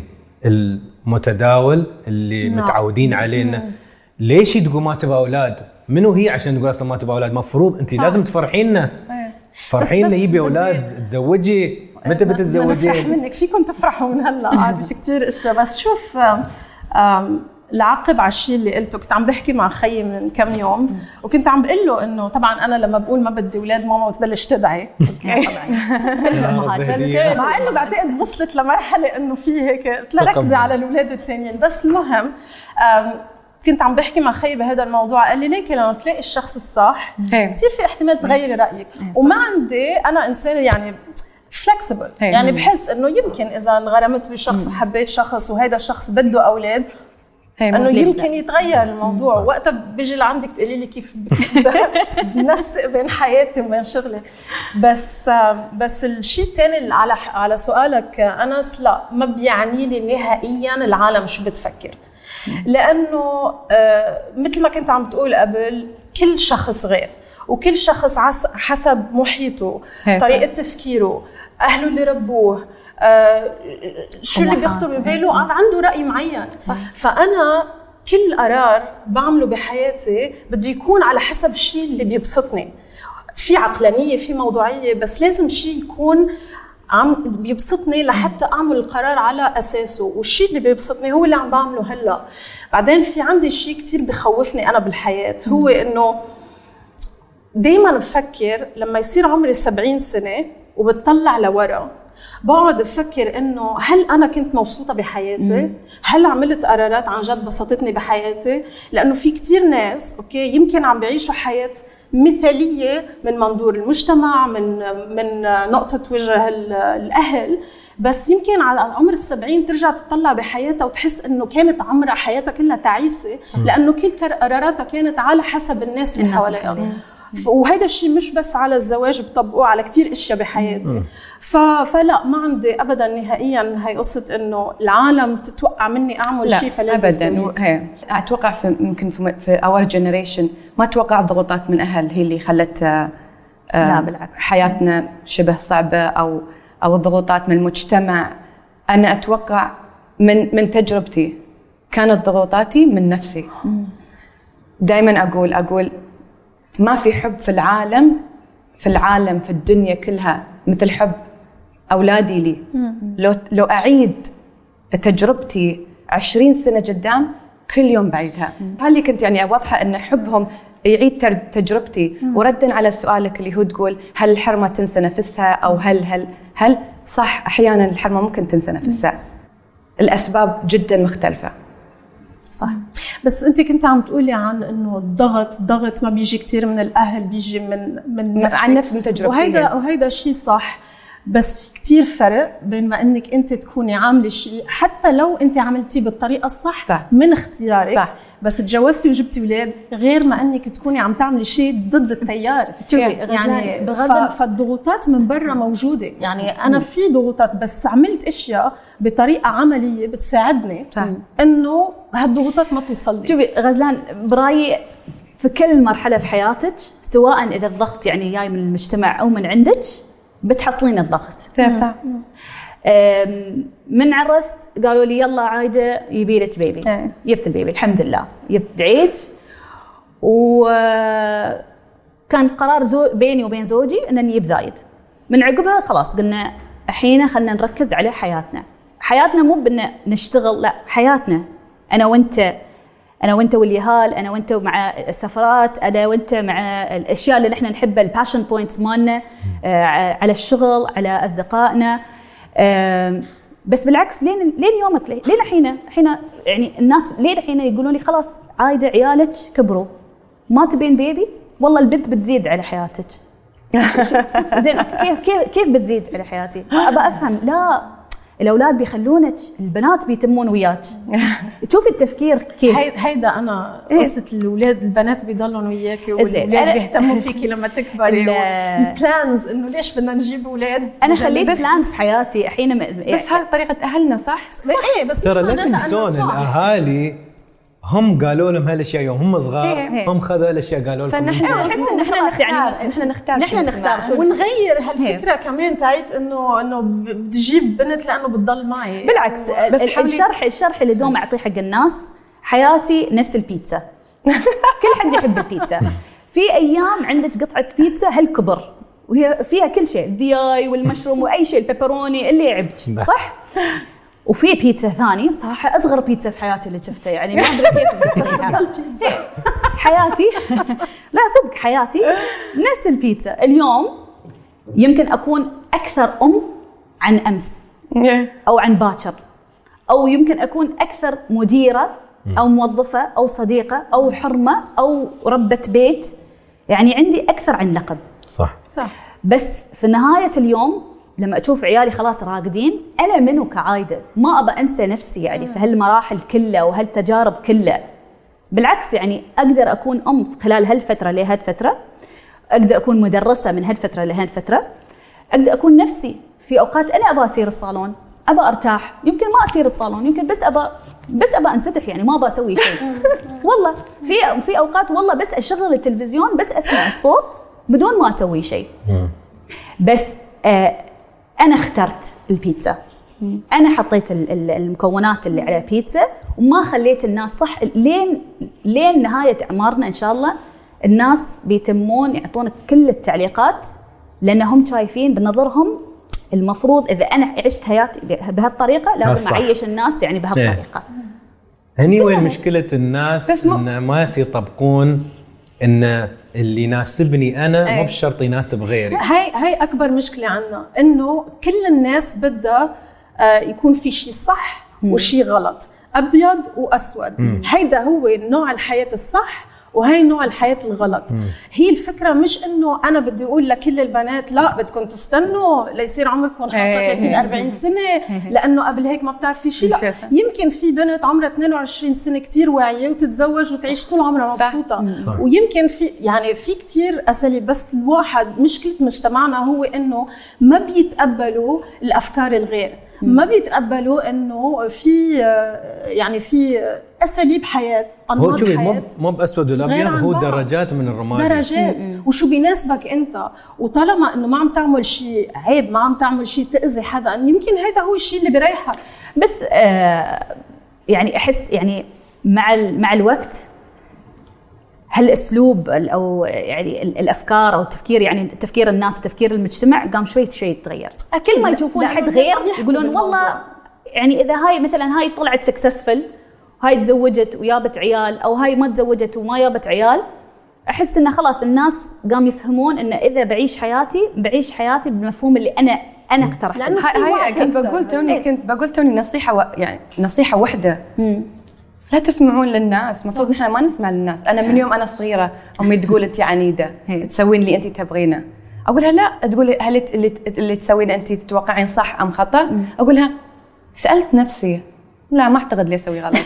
المتداول اللي نعم. متعودين علينا. ليش تقول ما تبغى أولاد؟ منو هي عشان تقول أصلا ما تبغى أولاد؟ مفروض أنت صح. لازم تفرحينا. إيه. فرحينا يبي أولاد تزوجي متى بتتزوجين منك. فيكم تفرحوا من هلأ؟ عادي في كثير إشياء. بس شوف لعقب على الشيء اللي قلته. كنت عم بحكي مع خيي من كم يوم وكنت عم بقول له إنه طبعا أنا لما بقول ما بدي أولاد ماما بتبلش تدعي. هدية. مع إنه بعتقد وصلت لمرحلة إنه في هيك قلت لها تقبل. ركزي على الأولاد الثانيين بس المهم كنت عم بحكي مع خيي بهذا الموضوع. قال لي ليكي لما تلاقي الشخص الصح. كثير في احتمال تغيري رأيك. وما عندي أنا إنسانة يعني فلكسبل. يعني بحس إنه يمكن إذا انغرمت بشخص وحبيت شخص وهذا الشخص بده أولاد إنه ليش لا؟ يمكن يتغير الموضوع. وقتها بيجي لعندك تقولي لي كيف بنسق بين حياتي وبين شغلي. بس بس الشيء الثاني على على سؤالك أنس لا ما بيعني لي نهائيا العالم شو بتفكر. لأنه آه، مثل ما كنت عم تقول قبل كل شخص غير وكل شخص حسب محيطه هيك. طريقة تفكيره أهله اللي ربوه آه، شو اللي. بيخطر بباله؟ عنده رأي معين. صح. فأنا كل قرار بعمله بحياتي بده يكون على حسب الشيء اللي بيبسطني. في عقلانية في موضوعية بس لازم شيء يكون عم بيبسطني لحتى أعمل القرار على أساسه. والشيء اللي بيبسطني هو اللي عم بعمله هلأ. بعدين في عندي شيء كتير بخوفني أنا بالحياة. هو إنه دايما بفكر لما يصير عمري 70 سنة وبتطلع لورا بقعد بفكر إنه هل أنا كنت مبسوطة بحياتي؟ هل عملت قرارات عن جد بسطتني بحياتي؟ لأنه في كتير ناس أوكي يمكن عم بيعيشوا حياة مثالية من منظور المجتمع من من نقطة وجه ال- الأهل بس يمكن على عمر السبعين ترجع تطلع بحياتها وتحس إنه كانت عمرها حياتها كلها تعيسة لأنه كل قراراتها كانت على حسب الناس اللي حواليها وهذا الشيء مش بس على الزواج بطبقوه على كتير أشياء بحياتي. ف... فلا ما عندي ابدا نهائيا هي قصة إنه العالم تتوقع مني أعمل شيء فلازم ابدا. هي. أتوقع في يمكن في, في our generation ما أتوقع ضغوطات من أهل هي اللي خلت آه، آه، لا، بالعكس. حياتنا شبه صعبة أو أو الضغوطات من المجتمع. أنا أتوقع من من تجربتي كانت ضغوطاتي من نفسي. دائما أقول أقول ما في حب في العالم في العالم في الدنيا كلها مثل حب أولادي لي. لو لو أعيد تجربتي 20 سنة قدام كل يوم بعيدها. هل كنت يعني واضحة إن حبهم يعيد تجربتي. وردا على سؤالك اللي هو تقول هل الحرمة تنسى نفسها؟ أو هل هل هل؟ صح أحيانا الحرمة ممكن تنسى نفسها. الأسباب جدا مختلفة. صح بس انت كنت عم تقولي عن انه الضغط ضغط ما بيجي كثير من الأهل بيجي من من نفسك. عن نفس من تجربتي وهيدا هي. وهيدا شيء صح بس في كثير فرق بين ما انك انت تكوني عاملة شيء حتى لو انت عملتيه بالطريقة الصح صح. من اختيارك صح. بس تجوزتي وجبتي أولاد غير ما انك تكوني عم تعملي شيء ضد التيار يعني بغض فالضغوطات من برا موجودة يعني أنا في ضغوطات بس عملت أشياء بطريقة عملية بتساعدني صح. إنه هالضغوطات ما توصل لي. شوفي غزلان برايي في كل مرحلة في حياتك سواء إذا الضغط يعني جاي من المجتمع أو من عندك بتحصلين الضغط. صح من عرست قالوا لي يلا عايدة يبي لك بيبي. جبت البيبي الحمد لله. جبت عيد. وكان قرار زو بيني وبين زوجي ان نجيب زايد. من عقبها خلاص قلنا الحين خلينا نركز على حياتنا. حياتنا مو بان نشتغل لا حياتنا أنا وأنت أنا وأنت واليهال أنا وأنت مع السفرات أنا وأنت مع الأشياء اللي نحن نحبها ال passion points مالنا آه، على الشغل على أصدقائنا. بس بالعكس لين لين يومك لين الحين الحين يعني الناس لين الحين يقولون لي خلاص عايدة عيالك كبروا. ما تبين بيبي والله البنت بتزيد على حياتك. زين كيف كيف كيف بتزيد على حياتي؟ أبى أفهم. لا. الأولاد بيخلونك البنات بيتمون وياك تشوفي التفكير كيف هي هيدا أنا إيه. قصة الأولاد البنات بيضلوا وياكي زين. والأولاد بيهتموا فيكي لما تكبري ال- ال plans إنه ليش بدنا نجيب أولاد أنا خليت plans في حياتي الحين بس هذه طريقة أهلنا صح؟ إيه بس مش ترى لا معناتها تنسون أنه صح الأهالي هم قالوا لهم هالأشياء يوم هم صغار إيه. هم خذوا هالأشياء قالوا لكم فنحن أحس إن نحن يعني نختار. نحن نختار نحن نختار. شو- ونغير هالفكرة كمان تاعت إنه إنه بدي أجيب بنت لأنه بتضل معي. بالعكس بس الشرح الشرح اللي دوم أعطيه حق الناس حياتي نفس البيتزا. كل حد يحب البيتزا. في أيام عندك قطعة بيتزا هالكبر وهي فيها كل شيء الدياي والمشروم وأي شيء البيبروني اللي يعجبك صح؟ وفي بيتزا ثاني. بصراحة أصغر بيتزا في حياتي اللي شفتها يعني ما أدري كيف. حياتي. لا صدق حياتي. نفس البيتزا. اليوم يمكن أكون أكثر أم عن أمس. إيه. أو عن باكر. أو يمكن أكون أكثر مديرة أو موظفة أو صديقة أو حرمة أو ربة بيت. يعني عندي أكثر عن لقب. صح. صح. بس في نهاية اليوم لما أشوف عيالي خلاص راقدين أنا منو كعايدة؟ ما أبى أنسى نفسي يعني في هالمراحل كلها وهالتجارب كلها. بالعكس يعني أقدر أكون أم في خلال هالفترة لهالفتره أقدر أكون مدرسة من هالفترة لهالفتره أقدر أكون نفسي في أوقات أنا ابى أسير الصالون ابى أرتاح يمكن ما أسير الصالون يمكن بس ابى بس ابى انسدح يعني ما ابى أسوي شيء. والله في في أوقات والله بس أشغل التلفزيون بس أسمع الصوت بدون ما أسوي شيء. بس آه أنا اخترت البيتزا. أنا حطيت ال- ال- المكونات اللي على بيتزا وما خليت الناس صح. لين لين نهاية أعمارنا إن شاء الله الناس بيتمون يعطونك كل التعليقات لأنهم شايفين بنظرهم المفروض إذا أنا عشت حياتي بهالطريقة لازم. أعيش الناس يعني بهالطريقة. هني وين مشكلة الناس؟ إن ما يطبقون إن اللي يناسبني أنا مو إيه. بشرط يناسب غيري. هاي هاي أكبر مشكلة عندنا إنه كل الناس بدها آه، يكون في شيء صح وشيء غلط أبيض وأسود. هيدا هو نوع الحياة الصح وهي نوع الحياة الغلط. هي الفكرة مش إنه أنا بدي أقول لكل البنات لا بدكم تستنوا ليصير عمركم خاصة إيه. 30 40 سنة لأنه قبل هيك ما بتعرفي شيء لا. يمكن في بنت عمرها 22 سنة كتير واعية وتتزوج وتعيش طول عمرها صح. ويمكن في يعني في كتير أساليب بس الواحد مشكلة مجتمعنا هو إنه ما بيتقبلوا الأفكار الغير. ما بيتقبلوا إنه في يعني في أساليب حياة هو أنماط مو حياة مو بأسود غير والابيض عن هو بعض. درجات من الرمادي. درجات. وشو بيناسبك أنت؟ وطالما إنه ما عم تعمل شيء عيب ما عم تعمل شيء تأذي حدا يمكن هذا هو الشيء اللي بيريحك. بس آه يعني أحس يعني مع ال- مع الوقت هالأسلوب ال- أو يعني ال- الأفكار أو التفكير يعني تفكير الناس وتفكير المجتمع قام شوي شوي يتغير. كل ما يشوفون لأنه حد الناس غير يقولون. والله يعني إذا هاي مثلا هاي طلعت successful هاي تزوجت ويابت عيال أو هاي ما تزوجت وما يابت عيال أحس انه خلاص الناس قام يفهمون إن إذا بعيش حياتي بعيش حياتي بالمفهوم اللي أنا أنا اقترحته. هاي كنت بقول. توني كنت بقول توني نصيحة و... يعني نصيحة واحدة لا تسمعون للناس المفروض نحن ما نسمع للناس. أنا من يوم أنا صغيرة أمي تقول انت عنيدة. تسوين اللي انت تبغينه. أقول لها لا تقول هل اللي اللي تسوينه انت تتوقعين صح أم خطأ؟ أقول لها سألت نفسي لا ما أعتقد لي أسوي غلط.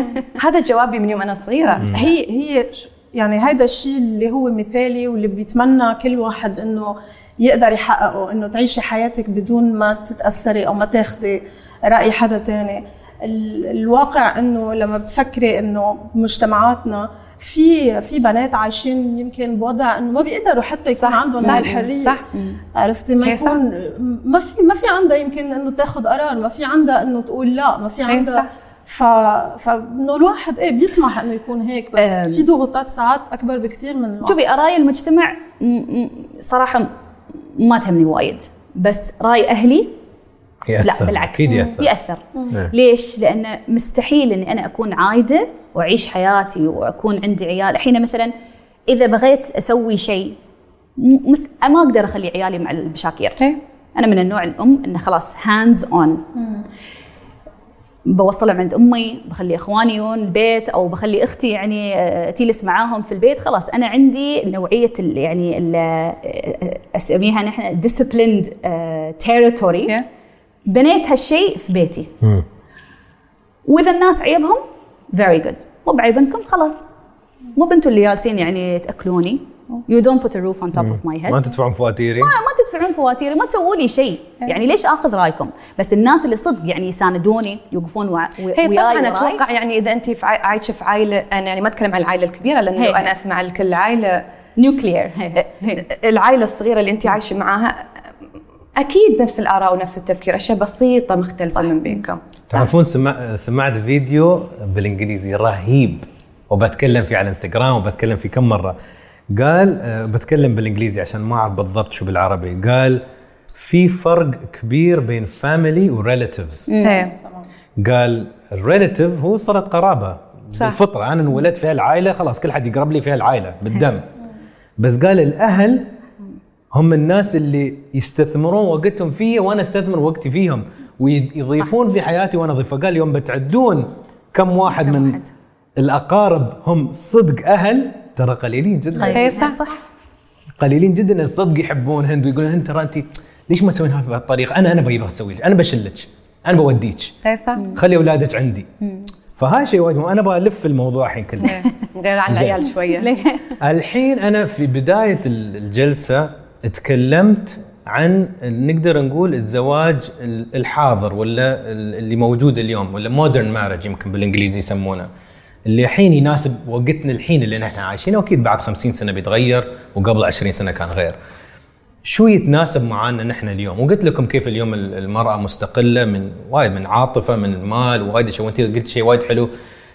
هذا جوابي من يوم أنا صغيرة. هي هي يعني هذا الشيء اللي هو مثالي واللي بيتمنى كل واحد إنه يقدر يحققه إنه تعيشي حياتك بدون ما تتأثري أو ما تاخذي رأي حدا تاني. الواقع إنه لما بتفكري إنه بمجتمعاتنا في في بنات عايشين يمكن بوضع إنه ما بيقدروا حتى يكون صح، عندهم صح، الحرية صح. عرفتي ما. يكون ما في ما في عندها يمكن إنه تاخذ قرار ما في عندها إنه تقول لا ما في عندها. ف فإنه الواحد إيه بيطمح إنه يكون هيك بس. في ضغوطات ساعات أكبر بكثير من الواقع شوفي اراء المجتمع صراحة ما تهمني وايد بس رأي أهلي يأثر. لا بالعكس. أكيد يأثر. يأثر. إيه. ليش؟ لأن مستحيل إني أنا أكون عايدة وأعيش حياتي وأكون عندي عيال، الحين مثلا إذا بغيت أسوي شيء مس... ما أقدر أخلي عيالي مع البشاكير. إيه. أنا من النوع الأم إنه خلاص hands on بوصلهم عند أمي بخلي إخواني يجون البيت أو بخلي أختي يعني آه، تجلس معاهم في البيت. خلاص أنا عندي نوعية ال يعني ال أسميها نحن disciplined آه، territory. Yeah. بنيت هالشيء في بيتي. وإذا الناس عيبهم very good مو بعايبنكم خلاص. مو بنتوا اللي جالسين يعني تأكلوني. you don't put a roof on top of my head. ما تدفعون فواتيري. ما ما تدفعون فواتيري. ما تسووا لي شيء. يعني ليش آخذ رأيكم؟ بس الناس اللي صدق يعني يساندوني يوقفون وع- وياي هي طبعا وراي. أتوقع يعني إذا أنت في عاي- عايشة في عائله أنا يعني ما أتكلم عن العائله الكبيرة لأنه أنا أسمع لكل عائله هي العائله الصغيرة اللي أنت عايشة معاها أكيد نفس الآراء ونفس التفكير أشياء بسيطة مختلفة صح. من بينكم. تعرفون سمع سمعت فيديو بالإنجليزي رهيب وبتكلم فيه على الانستغرام وبتكلم فيه كم مرة. قال آه، بتكلم بالإنجليزي عشان ما أعرف بالضبط شو بالعربي. قال في فرق كبير بين family و relatives إيه. قال ال relative هو صلة قرابة. صح. بالفطرة أنا انولدت في هالعائلة خلاص كل حد يقرب لي في هالعائلة بالدم. بس قال الأهل هم الناس اللي يستثمرون وقتهم فيي وأنا أستثمر وقتي فيهم ويضيفون في حياتي وأنا أضيف فقال يوم بتعدون كم واحد كم من واحد. الأقارب هم صدق أهل؟ ترى قليلين جدا. إيه صح. صح. قليلين جدا الصدق يحبون هند ويقولون هند ترى أنت ليش ما تسوينها بهالطريقه؟ أنا أنا ببغى أسوي لك، أنا بشلك، أنا بوديك. إيه صح. خلي أولادك عندي. فهاي شيء وايد مهم. أنا أبغى ألف الموضوع الحين كله إيه. غير عن العيال شوية. الحين أنا في بداية ال- الجلسة تكلمت عن نقدر نقول الزواج ال- الحاضر ولا ال- اللي موجود اليوم ولا مودرن مارج يمكن بالإنجليزي يسمونه. اللي الحين يناسب وقتنا الحين اللي نحن عايشينه وأكيد بعد 50 سنة بيتغير وقبل 20 سنة كان غير. شو يتناسب معانا نحن اليوم؟ وقلت لكم كيف اليوم ال- المرأة مستقلة من وايد من عاطفة من المال وايد شيء. وأنت قلت شيء وايد حلو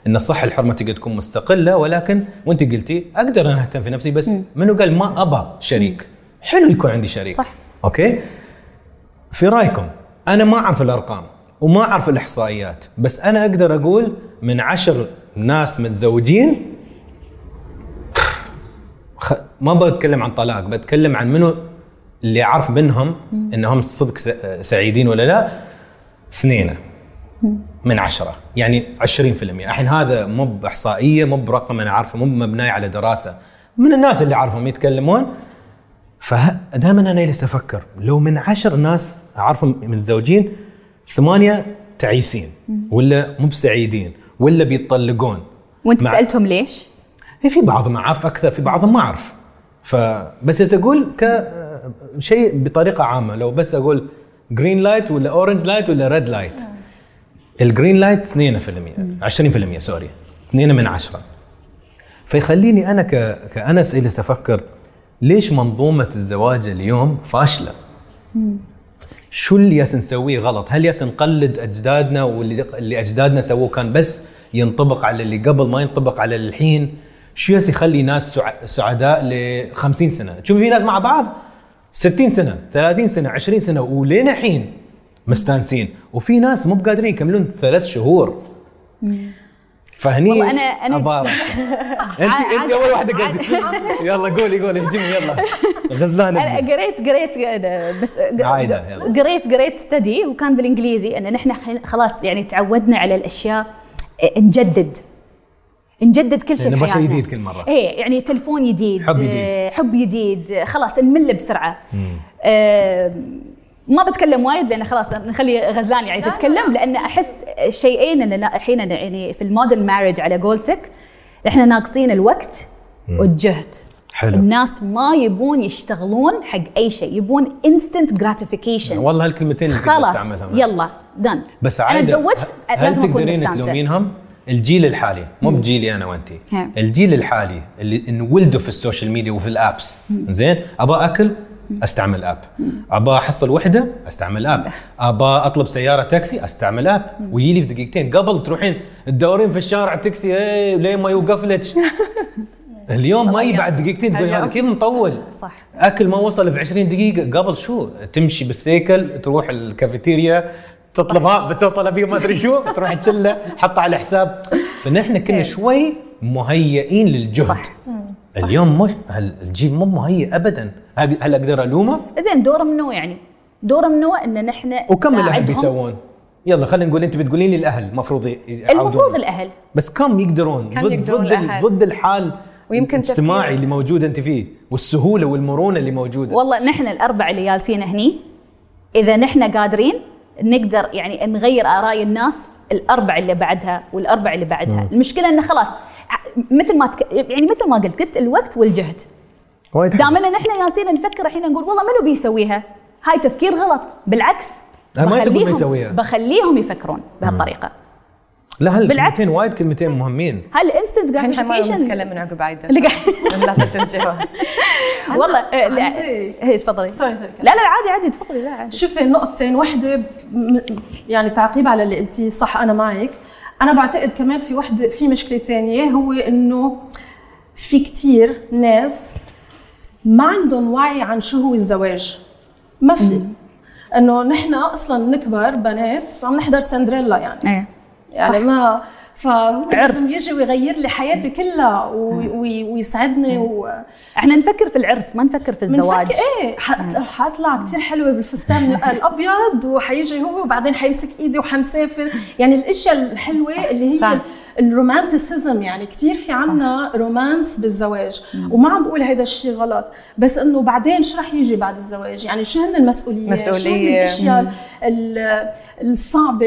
إن صح الحرمة تقدر تكون مستقلة ولكن وأنت قلتي أقدر أنا أهتم في نفسي بس منو قال ما ابى شريك؟ حلو يكون عندي شريك. صح. أوكي؟ في رأيكم أنا ما أعرف الأرقام وما أعرف الإحصائيات بس أنا أقدر أقول من عشر ناس متزوجين. ما بتكلم عن طلاق بتكلم عن منو اللي أعرف منهم إنهم صدق. سعيدين ولا لا؟ اثنين. من عشرة. يعني 20% الحين هذا مو بإحصائية مو برقم أنا عارفه مو مبني على دراسة. من الناس اللي أعرفهم يتكلمون فدائما أنا جالس أفكر لو من عشر ناس أعرفهم متزوجين ثمانية تعيسين ولا مو بسعيدين ولا بيتطلقون وأنت مع- سألتهم ليش؟ إيه في بعضهم أعرف أكثر في بعضهم ما أعرف. فبس أقول ك شيء بطريقة عامة لو بس أقول green light ولا orange light ولا red light ال green light 2% 20% sorry 2 من 10 فيخليني أنا ك... كإنس جالس أفكر ليش منظومة الزواج اليوم فاشلة؟ شو اللي ياس نسويه غلط؟ هل ياس نقلد أجدادنا واللي اللي أجدادنا سووه كان بس ينطبق على اللي قبل ما ينطبق على الحين؟ شو ياس يخلي ناس سع... سعداء ل 50 سنة؟ تشوف في ناس مع بعض 60 سنة، 30 سنة، 20 سنة ولين الحين مستانسين، وفي ناس مو بقادرين يكملون ثلاث شهور. فهني والله أنا- أنا- أبارك. انت أنت أول واحدة قاعدة يلا قولي قولي هجمي يلا غزلان أنا. قريت قريت بس. قريت قريت ستدي وكان بالإنجليزي ان نحن خل- خلاص يعني تعودنا على الأشياء آه، نجدد نجدد كل شيء نبغى شيء. جديد كل مرة. إيه يعني تلفون جديد حب جديد. حب جديد خلاص نمل بسرعة ما بتكلم وايد لأن خلاص نخلي غزلان يعني تتكلم لأن أحس شيئين إن الحين يعني في ال modern marriage على قولتك إحنا ناقصين الوقت والجهد. حلو. الناس ما يبون يشتغلون حق أي شيء يبون instant gratification والله هالكلمتين اللي خلاص يلا done بس أنا تزوجت هل لازم أكون تقدرين تلومينهم؟ الجيل الحالي مو بجيلي أنا وانت ها. الجيل الحالي اللي انولدوا في ال social media وفي ال apps زين؟ ابى أكل أستعمل app. ابى أحصل وحدة أستعمل app. ابى أطلب سيارة تاكسي أستعمل app. ويجي لي في دقيقتين. قبل تروحين تدورين في الشارع تاكسي إيه لين ما يوقف لك اليوم ما بعد دقيقتين تقول هذا كيف مطول؟ صح. أكل ما وصل في 20 دقيقة. قبل شو؟ تمشي بالسيكل تروح الكافيتيريا تطلبها بتسوي طلبيه ما أدري شو. تروح تشله حطها على الحساب فنحن كنا شوي مهيئين للجهد. صح. اليوم مش الجيل مو مهيئ ابدا هل أقدر ألومه؟ زين دور منو يعني دور منو إن نحن وكم الأهل. بيسوون؟ يلا خلينا نقول أنت بتقولين لي الأهل المفروض. المفروض الأهل بس كم يقدرون كم ضد يقدرون ضد الأهل؟ ضد الحال ويمكن الاجتماعي تفكير- اللي موجود أنت فيه والسهولة والمرونة اللي موجودة والله نحن الاربعه اللي جالسين هني إذا نحن قادرين نقدر يعني نغير آراء الناس الأربع اللي بعدها والأربع اللي بعدها المشكلة انه خلاص مثل ما تك... يعني مثل ما قلت قلت الوقت والجهد. وايد. دائما نحن ياسين نفكر الحين نقول والله منو بيسويها؟ هاي تفكير غلط. بالعكس ما بخليهم-. بخليهم يفكرون بهالطريقة. لا بالعكس. هالكلمتين وايد كلمتين مهمين؟ هالانستنت الحين ما gratification نتكلم من عقب عايدة. والله آه، هي تفضلي. sorry sorry لا لا عادي عادي تفضلي لا عادي. شوفي نقطتين. وحدة م- يعني تعقيب على اللي قلتيه صح أنا معك. أنا بعتقد كمان في وحدة في مشكلة تانية هو إنه في كتير ناس ما عندهم وعي عن شو هو الزواج. ما في. إنه نحن أصلا نكبر بنات عم نحضر سندريلا يعني. إيه. يعني ما فهو. لازم يجي ويغير لي حياتي كلها ويسعدني و إحنا نفكر في العرس ما نفكر في الزواج. منفك إيه حطلع كثير حلوة بالفستان الأبيض وحيجي هو وبعدين حيمسك إيدي وحنسافر. يعني الأشياء الحلوة اللي هي صح. ال romanticism يعني كثير في عنا romance بالزواج. وما عم بقول هيدا الشيء غلط بس إنه بعدين شو رح يجي بعد الزواج؟ يعني شو هن المسؤوليات؟ شو هن مسؤولية. الأشياء ال- الصعبة؟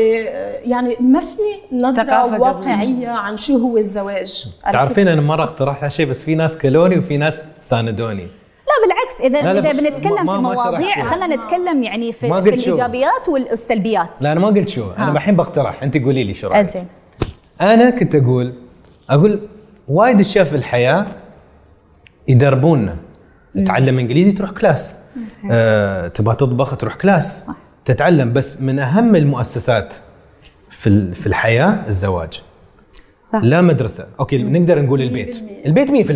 يعني ما في نظرة. واقعية عن شو هو الزواج. تعرفين أنا مرة اقترحت على شيء بس في ناس كلوني وفي ناس ساندوني. لا بالعكس اذا إذا بنتكلم ما- في مواضيع. خلينا نتكلم يعني في, في. الإيجابيات والسلبيات لا أنا ما قلت شو. أنا. الحين بقترح انت قولي لي شو رأيك. إنزين. أنا كنت أقول أقول وايد اشياء في الحياة يدربونا. تعلم إنجليزي تروح class. آه، تبغى تطبخ تروح class. صح. تتعلم بس من أهم المؤسسات في في الحياة الزواج. صح. لا مدرسة. أوكي نقدر نقول البيت. البيت 100%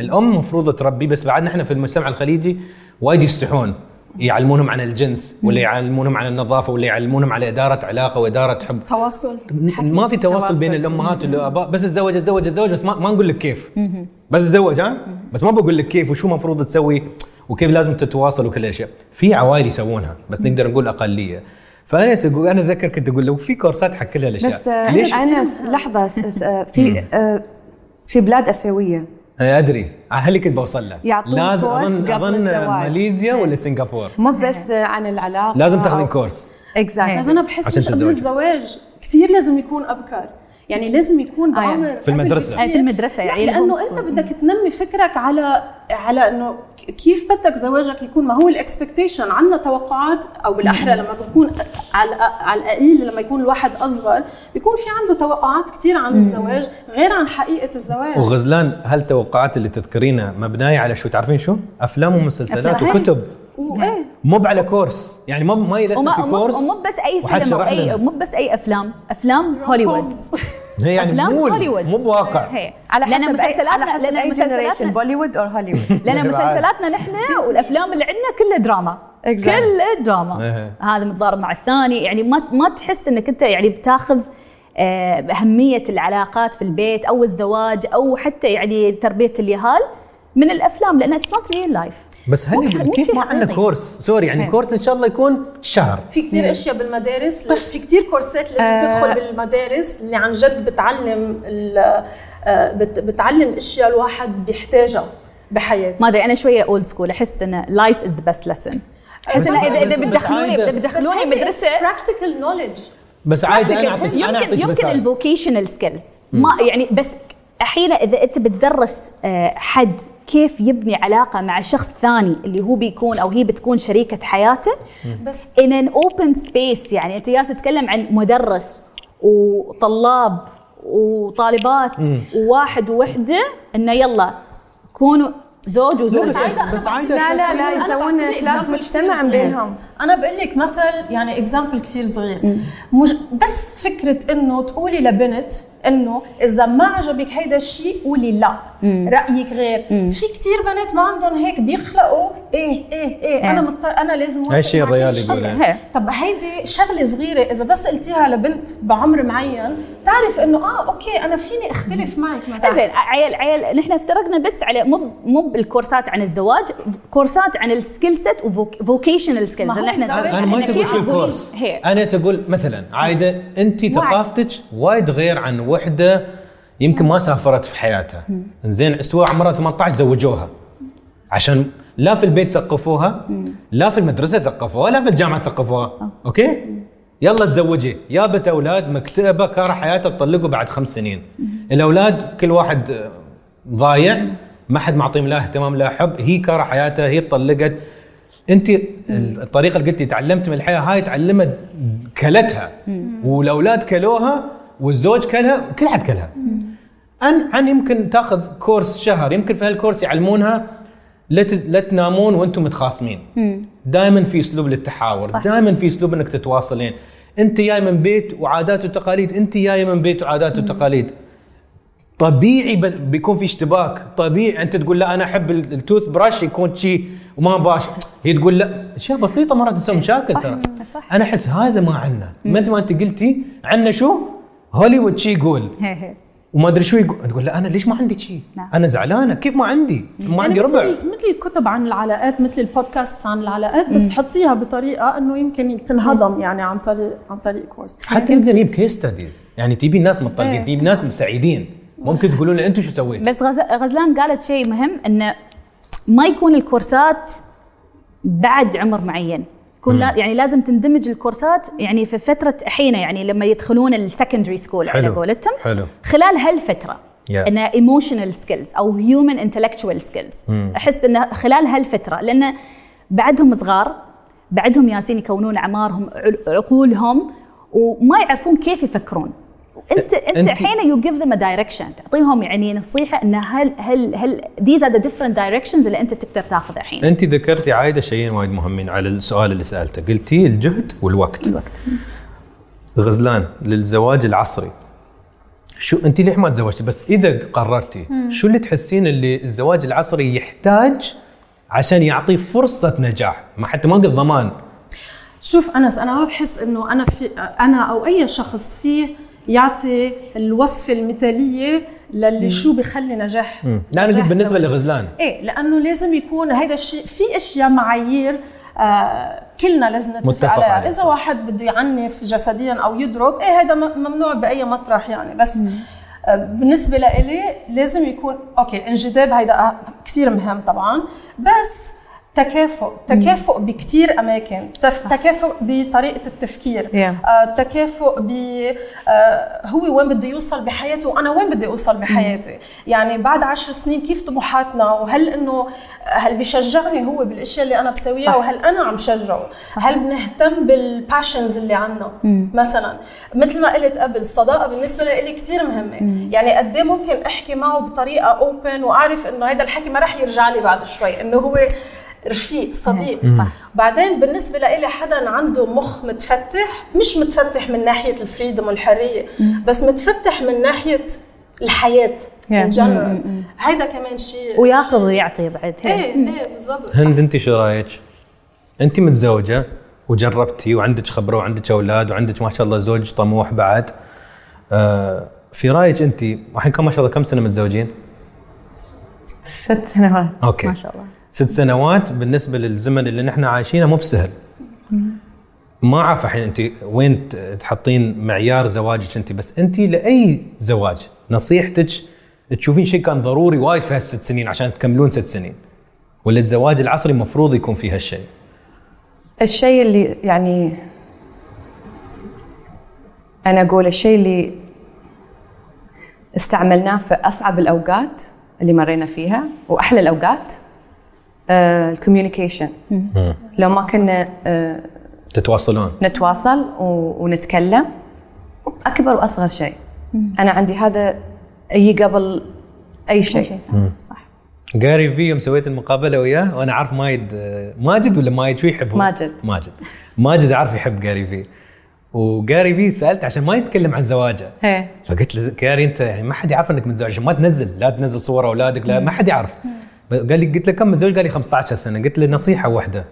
الأم مفروض تربي بس بعدنا إحنا في المجتمع الخليجي وايد يستحون. يعلمونهم عن الجنس ولا يعلمونهم عن النظافة ولا يعلمونهم على إدارة علاقة وإدارة حب. تواصل. ما في تواصل تواصل. بين الأمهات والاباء بس اتزوج اتزوج اتزوج بس ما, ما نقول لك كيف. بس اتزوج ها؟ بس ما بقول لك كيف وشو المفروض تسوي وكيف لازم تتواصل وكل الاشياء في عوائل يسوونها بس نقدر نقول أقلية. فأنا أقول أنا أتذكر كنت أقول لو في كورسات حق كل هالأشياء. بس ليش؟ أنا لحظة في آه، في بلاد آسيوية. أنا أدري. هل كنت بوصل له لازم اظن أظن. ماليزيا ولا سنغافور مو بس عن العلاقة. لازم تاخذين course exactly بس أنا بحس عشان مش قبل. الزواج كثير لازم يكون أبكر. يعني لازم يكون آه، يعني بعمر في المدرسة. قبل آه، في المدرسة، يعني لا، لأنه أنت. بدك تنمي فكرك على على إنه كيف بدك زواجك يكون ما هو ال expectation عندنا توقعات أو بالأحرى لما بكون على على القليل لما يكون الواحد أصغر بيكون في عنده توقعات كثير عن الزواج غير عن حقيقة الزواج وغزلان هل التوقعات اللي تذكرينها مبنية على شو تعرفين شو؟ أفلام ومسلسلات أفلام. وكتب وايه مو على course. يعني ما ما وما في course ومو بس أي فيلم أو أي. مو بس أي أفلام. أفلام هوليوود. هي يعني أفلام مو هوليوود. مو بواقع. هي. على لأن حسب مسلسلاتنا لأن مسلسلاتنا بوليوود أو هوليوود لأن مسلسلاتنا نحن والأفلام اللي عندنا كلها دراما. كل دراما. إيه. هذا متضارب مع الثاني. يعني ما ما تحس إنك أنت يعني بتاخذ آه، أهمية العلاقات في البيت أو الزواج أو حتى يعني تربية اليهال من الأفلام. لأن اتس نوت ريل لايف بس مو كيف ما عندنا. course؟ sorry يعني هي. course إن شاء الله يكون شهر. في كتير أشياء بالمدارس بس في كتير كورسات لازم تدخل بالمدارس اللي عن جد بتعلم ال- آه، بت- بتعلم أشياء الواحد بيحتاجها بحياته. ما أدري أنا شوية old school أحس إن life is the best lesson أحس إن اذا إذا بتدخلوني بتدخلوني مدرسه practical knowledge بس عادي أنا اعطيك يمكن أعطيك يمكن. ال vocational skills ما يعني بس أحيانا إذا أنت بتدرس آه، حد كيف يبني علاقة مع شخص ثاني اللي هو بيكون أو هي بتكون شريكة حياته؟ بس. In an open space يعني أنت جالس تتكلم عن مدرس وطلاب وطالبات وواحد ووحدة إنه يلا كونوا زوج وزوجه بس بس عادي لا لا لا يسوون class مجتمع. بينهم. أنا بقول لك مثل يعني example كثير صغير. مج... بس فكرة إنه تقولي لبنت انه إذا ما عجبك هيدا الشيء قولي لا. رأيك غير. في كثير بنات ما عندهم هيك بيخلقوا إيه إيه إيه. أنا مضطر أنا لازم هاي أوافق الشيء الريال هالشيء. يقوله. هي. طب هيدي شغلة صغيرة. إذا بس قلتيها لبنت بعمر معين تعرف إنه آه okay أنا فيني أختلف معك مثلا. زين عيال عيال نحن افترقنا بس على مو مو بالكورسات عن الزواج كورسات عن ال skill set و vocational skills نحن أنا ما أقول شو ال course هي أنا أقول مثلا عايدة انت ثقافتك وايد غير عن وحده يمكن ما سافرت في حياتها زين استوى عمرها 18 زوجوها. عشان لا في البيت ثقفوها لا في المدرسة ثقفوها لا في الجامعة ثقفوها. okay؟ يلا تزوجي. جابت أولاد مكتئبه كاره حياتها تطلقوا بعد خمس سنين. الأولاد كل واحد آه، ضايع ما حد معطيهم لا اهتمام لا حب. هي كاره حياتها هي طلقت أنت الطريقة اللي قلتي تعلمت من الحياة هاي تعلمت كلتها. والأولاد كلوها والزوج كلها كل حد كلها. عن عن يمكن تأخذ كورس شهر يمكن في هالكورس يعلمونها لا لا تنامون وأنتم متخاصمين. دائما في أسلوب للتحاور. دائما في أسلوب إنك تتواصلين. أنت جاي من بيت وعادات وتقاليد أنت جاي من بيت وعادات وتقاليد. طبيعي بيكون في اشتباك. طبيعي أنت تقول لا أنا أحب ال- التوث براش يكون شي وما باش. هي تقول لا. أشياء بسيطة مرات تسوي مشاكل ترى. أنا أحس هذا ما عندنا مثل ما أنت قلتي عندنا شو؟ هوليوود شي يقول هي هي. وما أدري شو يقول تقول لا أنا ليش ما عندي شيء نعم. أنا زعلانة كيف ما عندي؟ ما عندي يعني ربع. مثل مثل الكتب عن العلاقات مثل البودكاست عن العلاقات بس حطيها بطريقة إنه يمكن تنهضم يعني عن طريق عن طريق course حتى نقدر نجيب case studies يعني تجيبي ناس متطلقين إيه. تجيبي ناس سعيدين. ممكن تقولون لي أنتم شو سويتوا؟ بس غز... غزلان قالت شيء مهم إنه ما يكون الكورسات بعد عمر معين. يكون لا يعني لازم تندمج الكورسات يعني في فترة حين يعني لما يدخلون ال secondary school على. قولتهم. خلال هالفترة Yeah. انه emotional skills أو human intellectual skills أحس انه خلال هالفترة لأن بعدهم صغار بعدهم ياسين يكونون اعمارهم عقولهم وما يعرفون كيف يفكرون انت انت أنت- حين you give them direction تعطيهم يعني نصيحة إن هل هل هل these are the different directions اللي أنت تقدر تاخذها الحين. أنت ذكرتي عايدة شيئين وايد مهمين على السؤال اللي سألته. قلتي الجهد والوقت. الوقت. غزلان للزواج العصري. شو أنت ليش ما تزوجتي؟ بس إذا قررتي شو اللي تحسين اللي الزواج العصري يحتاج عشان يعطيه فرصة نجاح؟ ما حتى ما قلت ضمان. شوف أنس أنا ما بحس إنه أنا في أنا أو أي شخص فيه يعطي الوصفه المثالية للي شو بخلي نجاح. نجاح قلت بالنسبة. لغزلان. إيه لأنه لازم يكون هيدا الشيء في أشياء معايير آه كلنا لازم نتفق عليها. إذا واحد بده يعنف جسديا أو يضرب إيه هذا ممنوع بأي مطرح يعني. بس آه بالنسبة لإلي لازم يكون أوكي الانجذاب هيدا كثير مهم طبعا. بس تكافؤ تكافؤ بكثير أماكن تكافؤ بطريقة التفكير. Yeah. آه، تكافؤ ب آه، هو وين بده يوصل بحياته وأنا وين بدي أوصل بحياتي. يعني بعد عشر سنين كيف طموحاتنا؟ وهل إنه هل بيشجعني هو بالأشياء اللي أنا بسويها؟ صح. وهل أنا عم شجعه؟ هل بنهتم بال passions اللي عنا؟ مثلا مثل ما قلت قبل الصداقة بالنسبة لي كثير مهمة. يعني قد إيه ممكن أحكي معه بطريقة open وأعرف إنه هذا الحكي ما رح يرجع لي بعد شوي إنه هو رفيق صديق. صح. بعدين بالنسبة لإلي حدا عنده مخ متفتح مش متفتح من ناحية ال freedom والحرية بس متفتح من ناحية الحياة. in general هيدا كمان شيء. وياخذ ويعطي بعد. هي. إيه إيه بالضبط. هند أنت شو رأيك؟ أنت متزوجة وجربتي وعندك خبرة وعندك أولاد وعندك ما شاء الله زوج طموح بعد. آه في رأيك أنت الحين كم ما شاء الله كم سنة متزوجين؟ ست سنوات. okay. ما شاء الله. ست سنوات بالنسبة للزمن اللي نحن عايشينه مو بسهل. ما أعرف الحين أنت وين تحطين معيار زواجك أنت بس أنت لأي زواج نصيحتك تشوفين شيء كان ضروري وايد في هالست سنين عشان تكملون ست سنين؟ ولا الزواج العصري مفروض يكون فيه هالشيء؟ الشيء اللي يعني أنا أقول الشيء اللي استعملناه في أصعب الأوقات اللي مرينا فيها وأحلى الأوقات الكوميونيكيشن لو ما كنا آه، تتواصلون. نتواصل ونتكلم أكبر وأصغر شيء. أنا عندي هذا يجي قبل أي شيء. صح. جاري في يوم سويت المقابلة وياه وأنا عارف مايد ماجد ولا مايد شو يحب هو؟ ماجد. ماجد. ماجد عارف يحب جاري في. وجاري في سألت عشان ما يتكلم عن زواجه. إيه. فقلت له جاري أنت يعني ما حد يعرف إنك متزوج عشان ما تنزل لا تنزل صور أولادك لا ما حد يعرف. قال لي قلت له كم متزوج قال لي 15 سنة. قلت له نصيحة واحدة.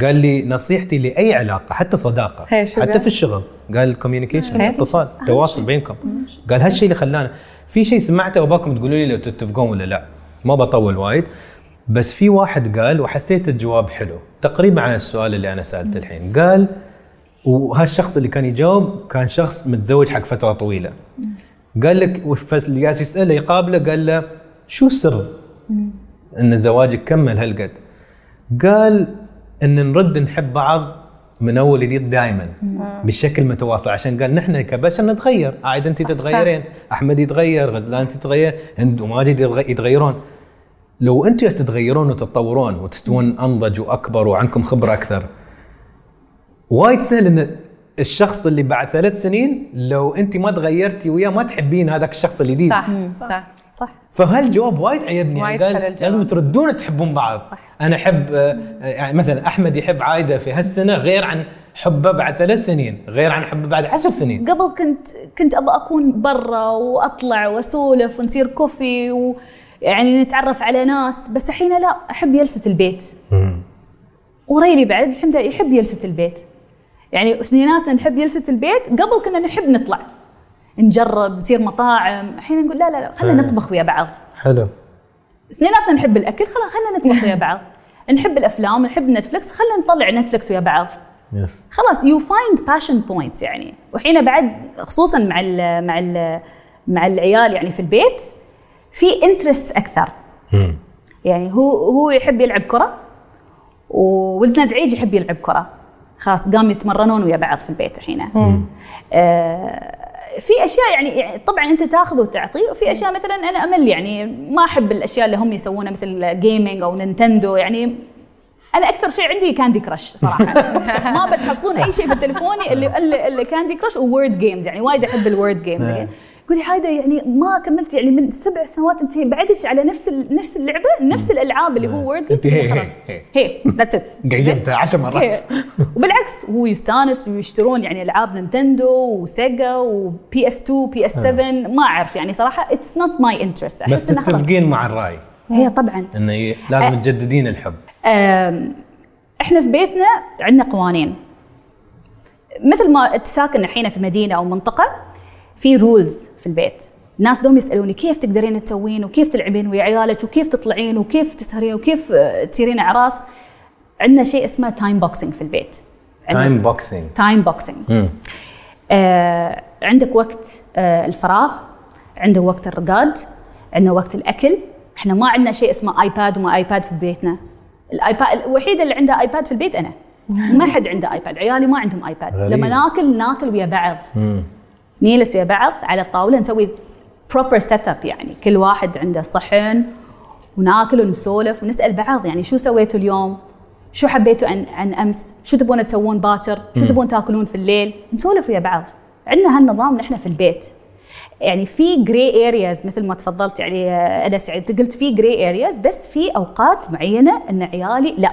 قال لي نصيحتي لأي علاقة حتى صداقة حتى؟ في الشغل. قال ال communication هي. اتصال تواصل بينكم. قال هالشيء اللي خلانا. في شيء سمعته وباكم تقولوا لي لو تتفقون ولا لا؟ ما بطول وايد. بس في واحد قال وحسيت الجواب حلو. تقريبا عن السؤال اللي أنا سألته الحين. قال وهالشخص اللي كان يجاوب كان شخص متزوج حق فترة طويلة. قال لك فاللي جالس يسأله يقابله قال له شو السر؟ إن زواجك كمل هالقد؟ قال إن نرد نحب بعض من أول جديد دائما بشكل متواصل. عشان قال نحن كبشر نتغير. عايد أنت تتغيرين أحمد يتغير غزلان تتغير هند وماجد يتغ- يتغيرون. لو أنتم تتغيرون وتتطورون وتستوون أنضج وأكبر وعندكم خبرة أكثر وايد سهل إن الشخص اللي بعد ثلاث سنين لو أنت ما تغيرتي وياه ما تحبين هذاك الشخص الجديد صح صح. صح. فهالجواب وايد عجبني وايد يعني قال. لازم تردون تحبون بعض. صح. أنا أحب آه، يعني مثلا أحمد يحب عايدة في هالسنة غير عن حبه بعد ثلاث سنين غير عن حبه بعد عشر سنين. قبل كنت كنت ابى أكون برا وأطلع وأسولف ونصير كوفي ويعني نتعرف على ناس بس الحين لا أحب جلسة البيت. وريلي بعد الحمد لله يحب جلسة البيت. يعني اثنيناتنا نحب جلسة البيت قبل كنا نحب نطلع. نجرب نصير مطاعم. الحين نقول لا لا لا خلينا نطبخ ويا بعض. حلو. اثنيناتنا نحب الأكل خلاص خلينا نطبخ ويا بعض. نحب الأفلام نحب Netflix خلينا نطالع Netflix ويا بعض. yes خلاص you find passion points يعني. وحين بعد خصوصا مع ال مع ال مع العيال يعني في البيت في interest أكثر. يعني هو هو يحب يلعب كرة وولدنا دعيج يحب يلعب كرة. خلاص قام يتمرنون ويا بعض في البيت الحين. آه في أشياء يعني, يعني طبعا أنت تاخذ وتعطي وفي أشياء مثلا أنا أمل يعني ما أحب الأشياء اللي هم يسوونها مثل gaming أو Nintendo يعني أنا أكثر شيء عندي Candy Crush صراحة. ما بتحصلون أي شيء في تليفوني اللي اللي, اللي Candy Crush word games يعني وايد أحب ال word games يعني يقول لي هايدا يعني ما كملت يعني من سبع سنوات انت بعدك على نفس نفس اللعبة نفس الألعاب اللي هو word هي- خلاص. هي- that's it قيمتها عشر مرات. وبالعكس هو يستانس ويشترون يعني ألعاب Nintendo و Sega و PS 2 PS 7 ما أعرف يعني صراحة it's not my interest بس احس انه خلاص. تتفقين مع الرأي. هي طبعا. إنه لازم تجددين الحب. إحنا في بيتنا عندنا قوانين. مثل ما تساكن الحين في مدينة أو منطقة في rules في البيت. الناس دوم يسألوني كيف تقدرين تسوين وكيف تلعبين ويا عيالك وكيف تطلعين وكيف تسهرين وكيف آه، تصيرين أعراس. عندنا شيء اسمه time boxing في البيت. time boxing time boxing آه عندك وقت آه الفراغ عندك وقت الرقاد عندنا وقت الأكل. إحنا ما عندنا شيء اسمه iPad وما iPad في بيتنا. ال iPad الوحيده اللي عندها iPad في البيت أنا. ما حد عنده iPad عيالي ما عندهم iPad غريب. لما ناكل ناكل ويا بعض. نجلس ويا بعض على الطاولة نسوي proper set up يعني كل واحد عنده صحن وناكل ونسولف ونسأل بعض يعني شو سويتوا اليوم؟ شو حبيتوا عن عن أمس؟ شو تبون تسوون باكر؟ شو تبون تاكلون في الليل؟ نسولف ويا بعض. عندنا هالنظام نحن في البيت. يعني في gray areas مثل ما تفضلت يعني آه، يعني أنت قلت في gray areas بس في أوقات معينة إن عيالي لا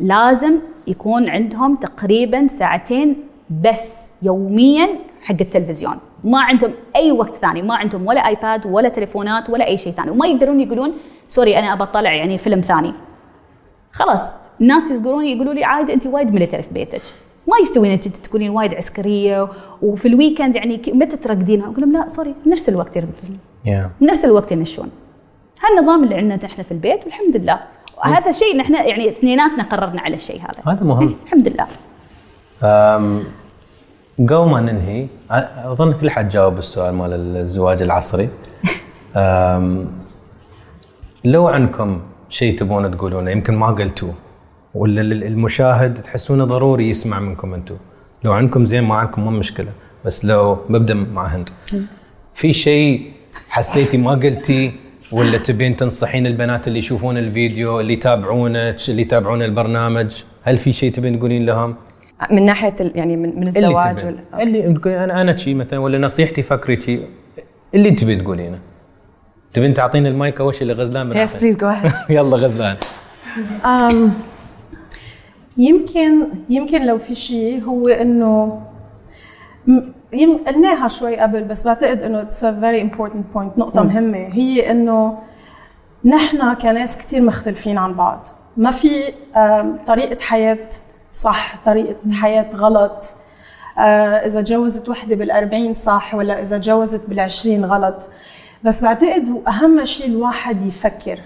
لازم يكون عندهم تقريبا ساعتين بس يوميا حق التلفزيون. ما عندهم أي وقت ثاني ما عندهم ولا iPad ولا تليفونات ولا أي شيء ثاني. وما يقدرون يقولون sorry أنا ابى أطلع يعني فيلم ثاني. خلاص الناس يذكرون يقولوا لي عايده أنت وايد military في بيتك. ما يستوي انك تكونين وايد عسكرية وفي ال weekend يعني متى ترقدين أقول لهم لا sorry نفس الوقت يرقدون. يا نفس الوقت يمشون هالنظام اللي عندنا نحن في البيت والحمد لله. هذا شيء نحن يعني اثنيناتنا قررنا على الشيء هذا. هذا مهم. الحمد لله. قبل ما ننهي أظن كل حد جاوب السؤال مال الزواج العصري. لو عندكم شيء تبون تقولونه يمكن ما قلتوه ولا ال- المشاهد تحسونه ضروري يسمع منكم أنتم لو عندكم زين ما عندكم ما مشكلة. بس لو ببدا مع هند في شيء حسيتي ما قلتي ولا تبين تنصحين البنات اللي يشوفون الفيديو اللي يتابعونك اللي يتابعون البرنامج هل في شيء تبين تقولين لهم؟ من ناحية ال- يعني من, من اللي الزواج تبين ولا اللي تقولين أنا أنا شي مثلا ولا نصيحتي فكري شي. اللي تبي تقولينه تبين تعطيني المايك أول شيء لغزلان من yes please go ahead يلا غزلان. أم يمكن يمكن لو في شيء هو إنه م- يم- قلناها شوي قبل بس بعتقد إنه it's a very important point نقطة مهمة. هي إنه نحن كناس كثير مختلفين عن بعض. ما في أم، طريقة حياة صح طريقة حياة غلط. آه، إذا تجوزت وحدة بالأربعين صح ولا إذا تجوزت بالعشرين غلط. بس بعتقد أهم شيء الواحد يفكر.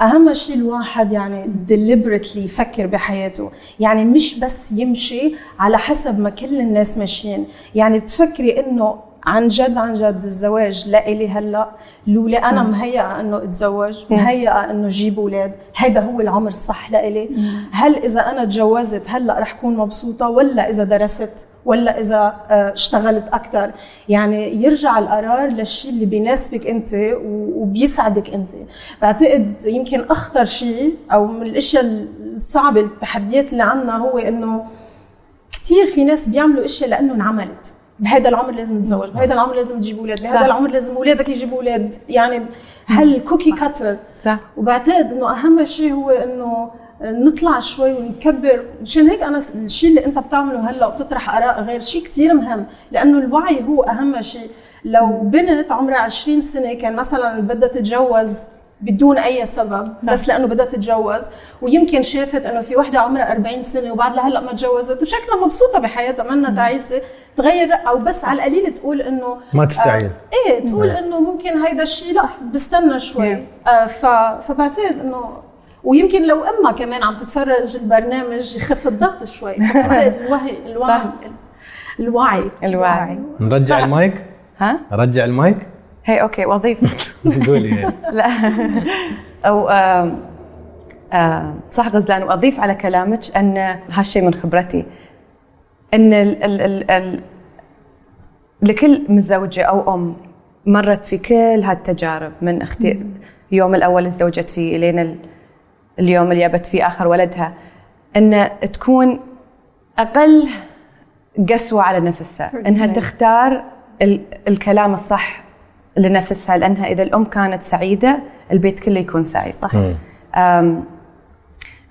أهم شيء الواحد يعني deliberately يفكر بحياته. يعني مش بس يمشي على حسب ما كل الناس ماشيين. يعني بتفكري إنه عن جد عن جد الزواج لإلي هلأ. لولي أنا مهيئة إنه أتزوج مهيئة إنه جيب أولاد. هيدا هو العمر الصح لإلي. هل إذا أنا تجوزت هلأ رح كون مبسوطة؟ ولا إذا درست؟ ولا إذا آه، اشتغلت أكثر يعني يرجع القرار للشيء اللي بيناسبك أنت وبيسعدك أنت. بعتقد يمكن أخطر شيء أو من الأشياء الصعبة التحديات اللي عندنا هو إنه كثير في ناس بيعملوا أشياء لأنه انعملت. بهذا العمر لازم تتزوج بهذا العمر لازم تجيب أولاد بهذا العمر لازم أولادك يجيبوا أولاد. يعني هالكوكي كاتر صح. وبعتقد إنه أهم شيء هو إنه نطلع شوي ونكبر. مشان هيك أنا الشيء اللي أنت بتعمله هلأ وبتطرح آراء غير شيء كثير مهم. لأنه الوعي هو أهم شيء. لو بنت عمرها 20 سنة كان مثلا بدها تتجوز بدون أي سبب صح. بس لأنه بدها تتجوز ويمكن شافت إنه في وحدة عمرها 40 سنة وبعد لهلأ ما تجوزت وشكلها مبسوطة بحياتها منا تعيسة. تغير أو بس على القليل تقول إنه ما تستعيل. آه إيه تقول إنه ممكن هيدا الشيء لا بستنى شوي. آه فبعتقد إنه ويمكن لو أمها كمان عم تتفرج البرنامج يخف الضغط شوي. الوعي الوعي الوعي. الوعي. نرجع المايك؟ ها؟ رجع المايك؟ هي okay وظيفة. قولي لا. أو صح غزلان وأضيف على كلامك أن هالشيء من خبرتي أن ال ال ال ال لكل متزوجة أو أم مرت في كل هالتجارب من أختي يوم الأول اللي تزوجت فيه إلين اليوم اللي جابت فيه آخر ولدها أن تكون أقل قسوة على نفسها أنها تختار الكلام الصح لنفسها لأنها إذا الأم كانت سعيدة البيت كله يكون سعيد. صح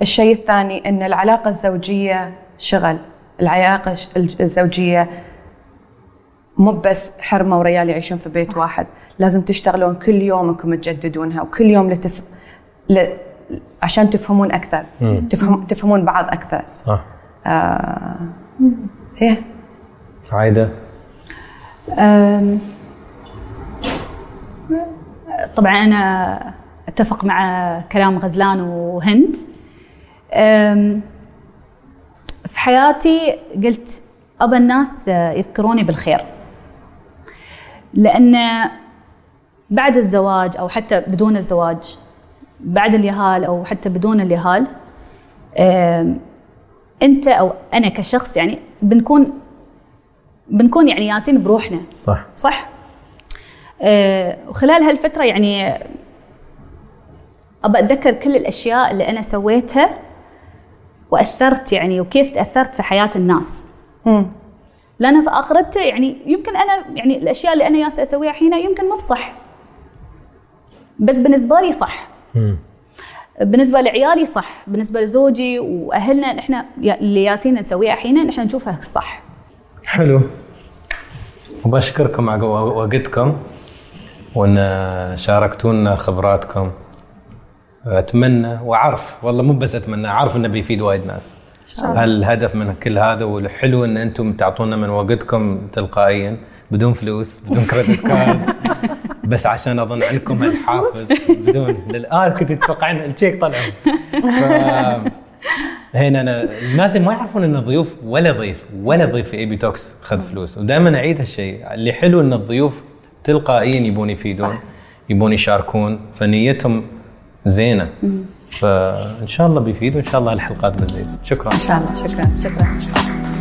الشيء الثاني إن العلاقة الزوجية شغل. العلاقة الزوجية مو بس حرمة وريال يعيشون في بيت صح. واحد. لازم تشتغلون كل يوم انكم تجددونها وكل يوم لتف... ل... عشان تفهمون أكثر. تفهم... تفهمون بعض أكثر. صح. آه... هي. عايدة؟ أم... طبعا أنا أتفق مع كلام غزلان وهند. في حياتي قلت أبى الناس يذكروني بالخير لأن بعد الزواج أو حتى بدون الزواج بعد اليهال أو حتى بدون اليهال أنت أو أنا كشخص يعني بنكون بنكون يعني ياسين بروحنا. صح. صح؟ وخلال هالفترة يعني أبى أتذكر كل الأشياء اللي أنا سويتها وأثرت يعني وكيف تأثرت في حياة الناس. مم. لأن في اخرته يعني يمكن أنا يعني الأشياء اللي أنا جالسة أسويها الحين يمكن مو بصح. بس بالنسبة لي صح. مم. بالنسبة لعيالي صح. بالنسبة لزوجي وأهلنا نحن اللي ياسين نسويه الحين نحن نشوفها صح. حلو. وبشكركم على وقتكم. وإن شاركتونا خبراتكم. أتمنى وأعرف والله مو بس أتمنى أعرف إنه بيفيد وايد ناس. الهدف من كل هذا والحلو إن أنتم تعطونا من وقتكم تلقائيا بدون فلوس بدون credit card بس عشان أظن عندكم الحافز بدون. للآن كنت تتوقعين التشيك طلع. هنا أنا الناس ما يعرفون إن الضيوف ولا ضيف ولا ضيف في AB Talks خذ فلوس. ودائما أعيد هالشيء اللي حلو إن الضيوف تلقائيا يبون يفيدون صح. يبون يشاركون فنيتهم زينة. فإن شاء الله بيفيد وان شاء الله الحلقات بتزيد. شكرا. إن شاء الله. شكرا. شكرا.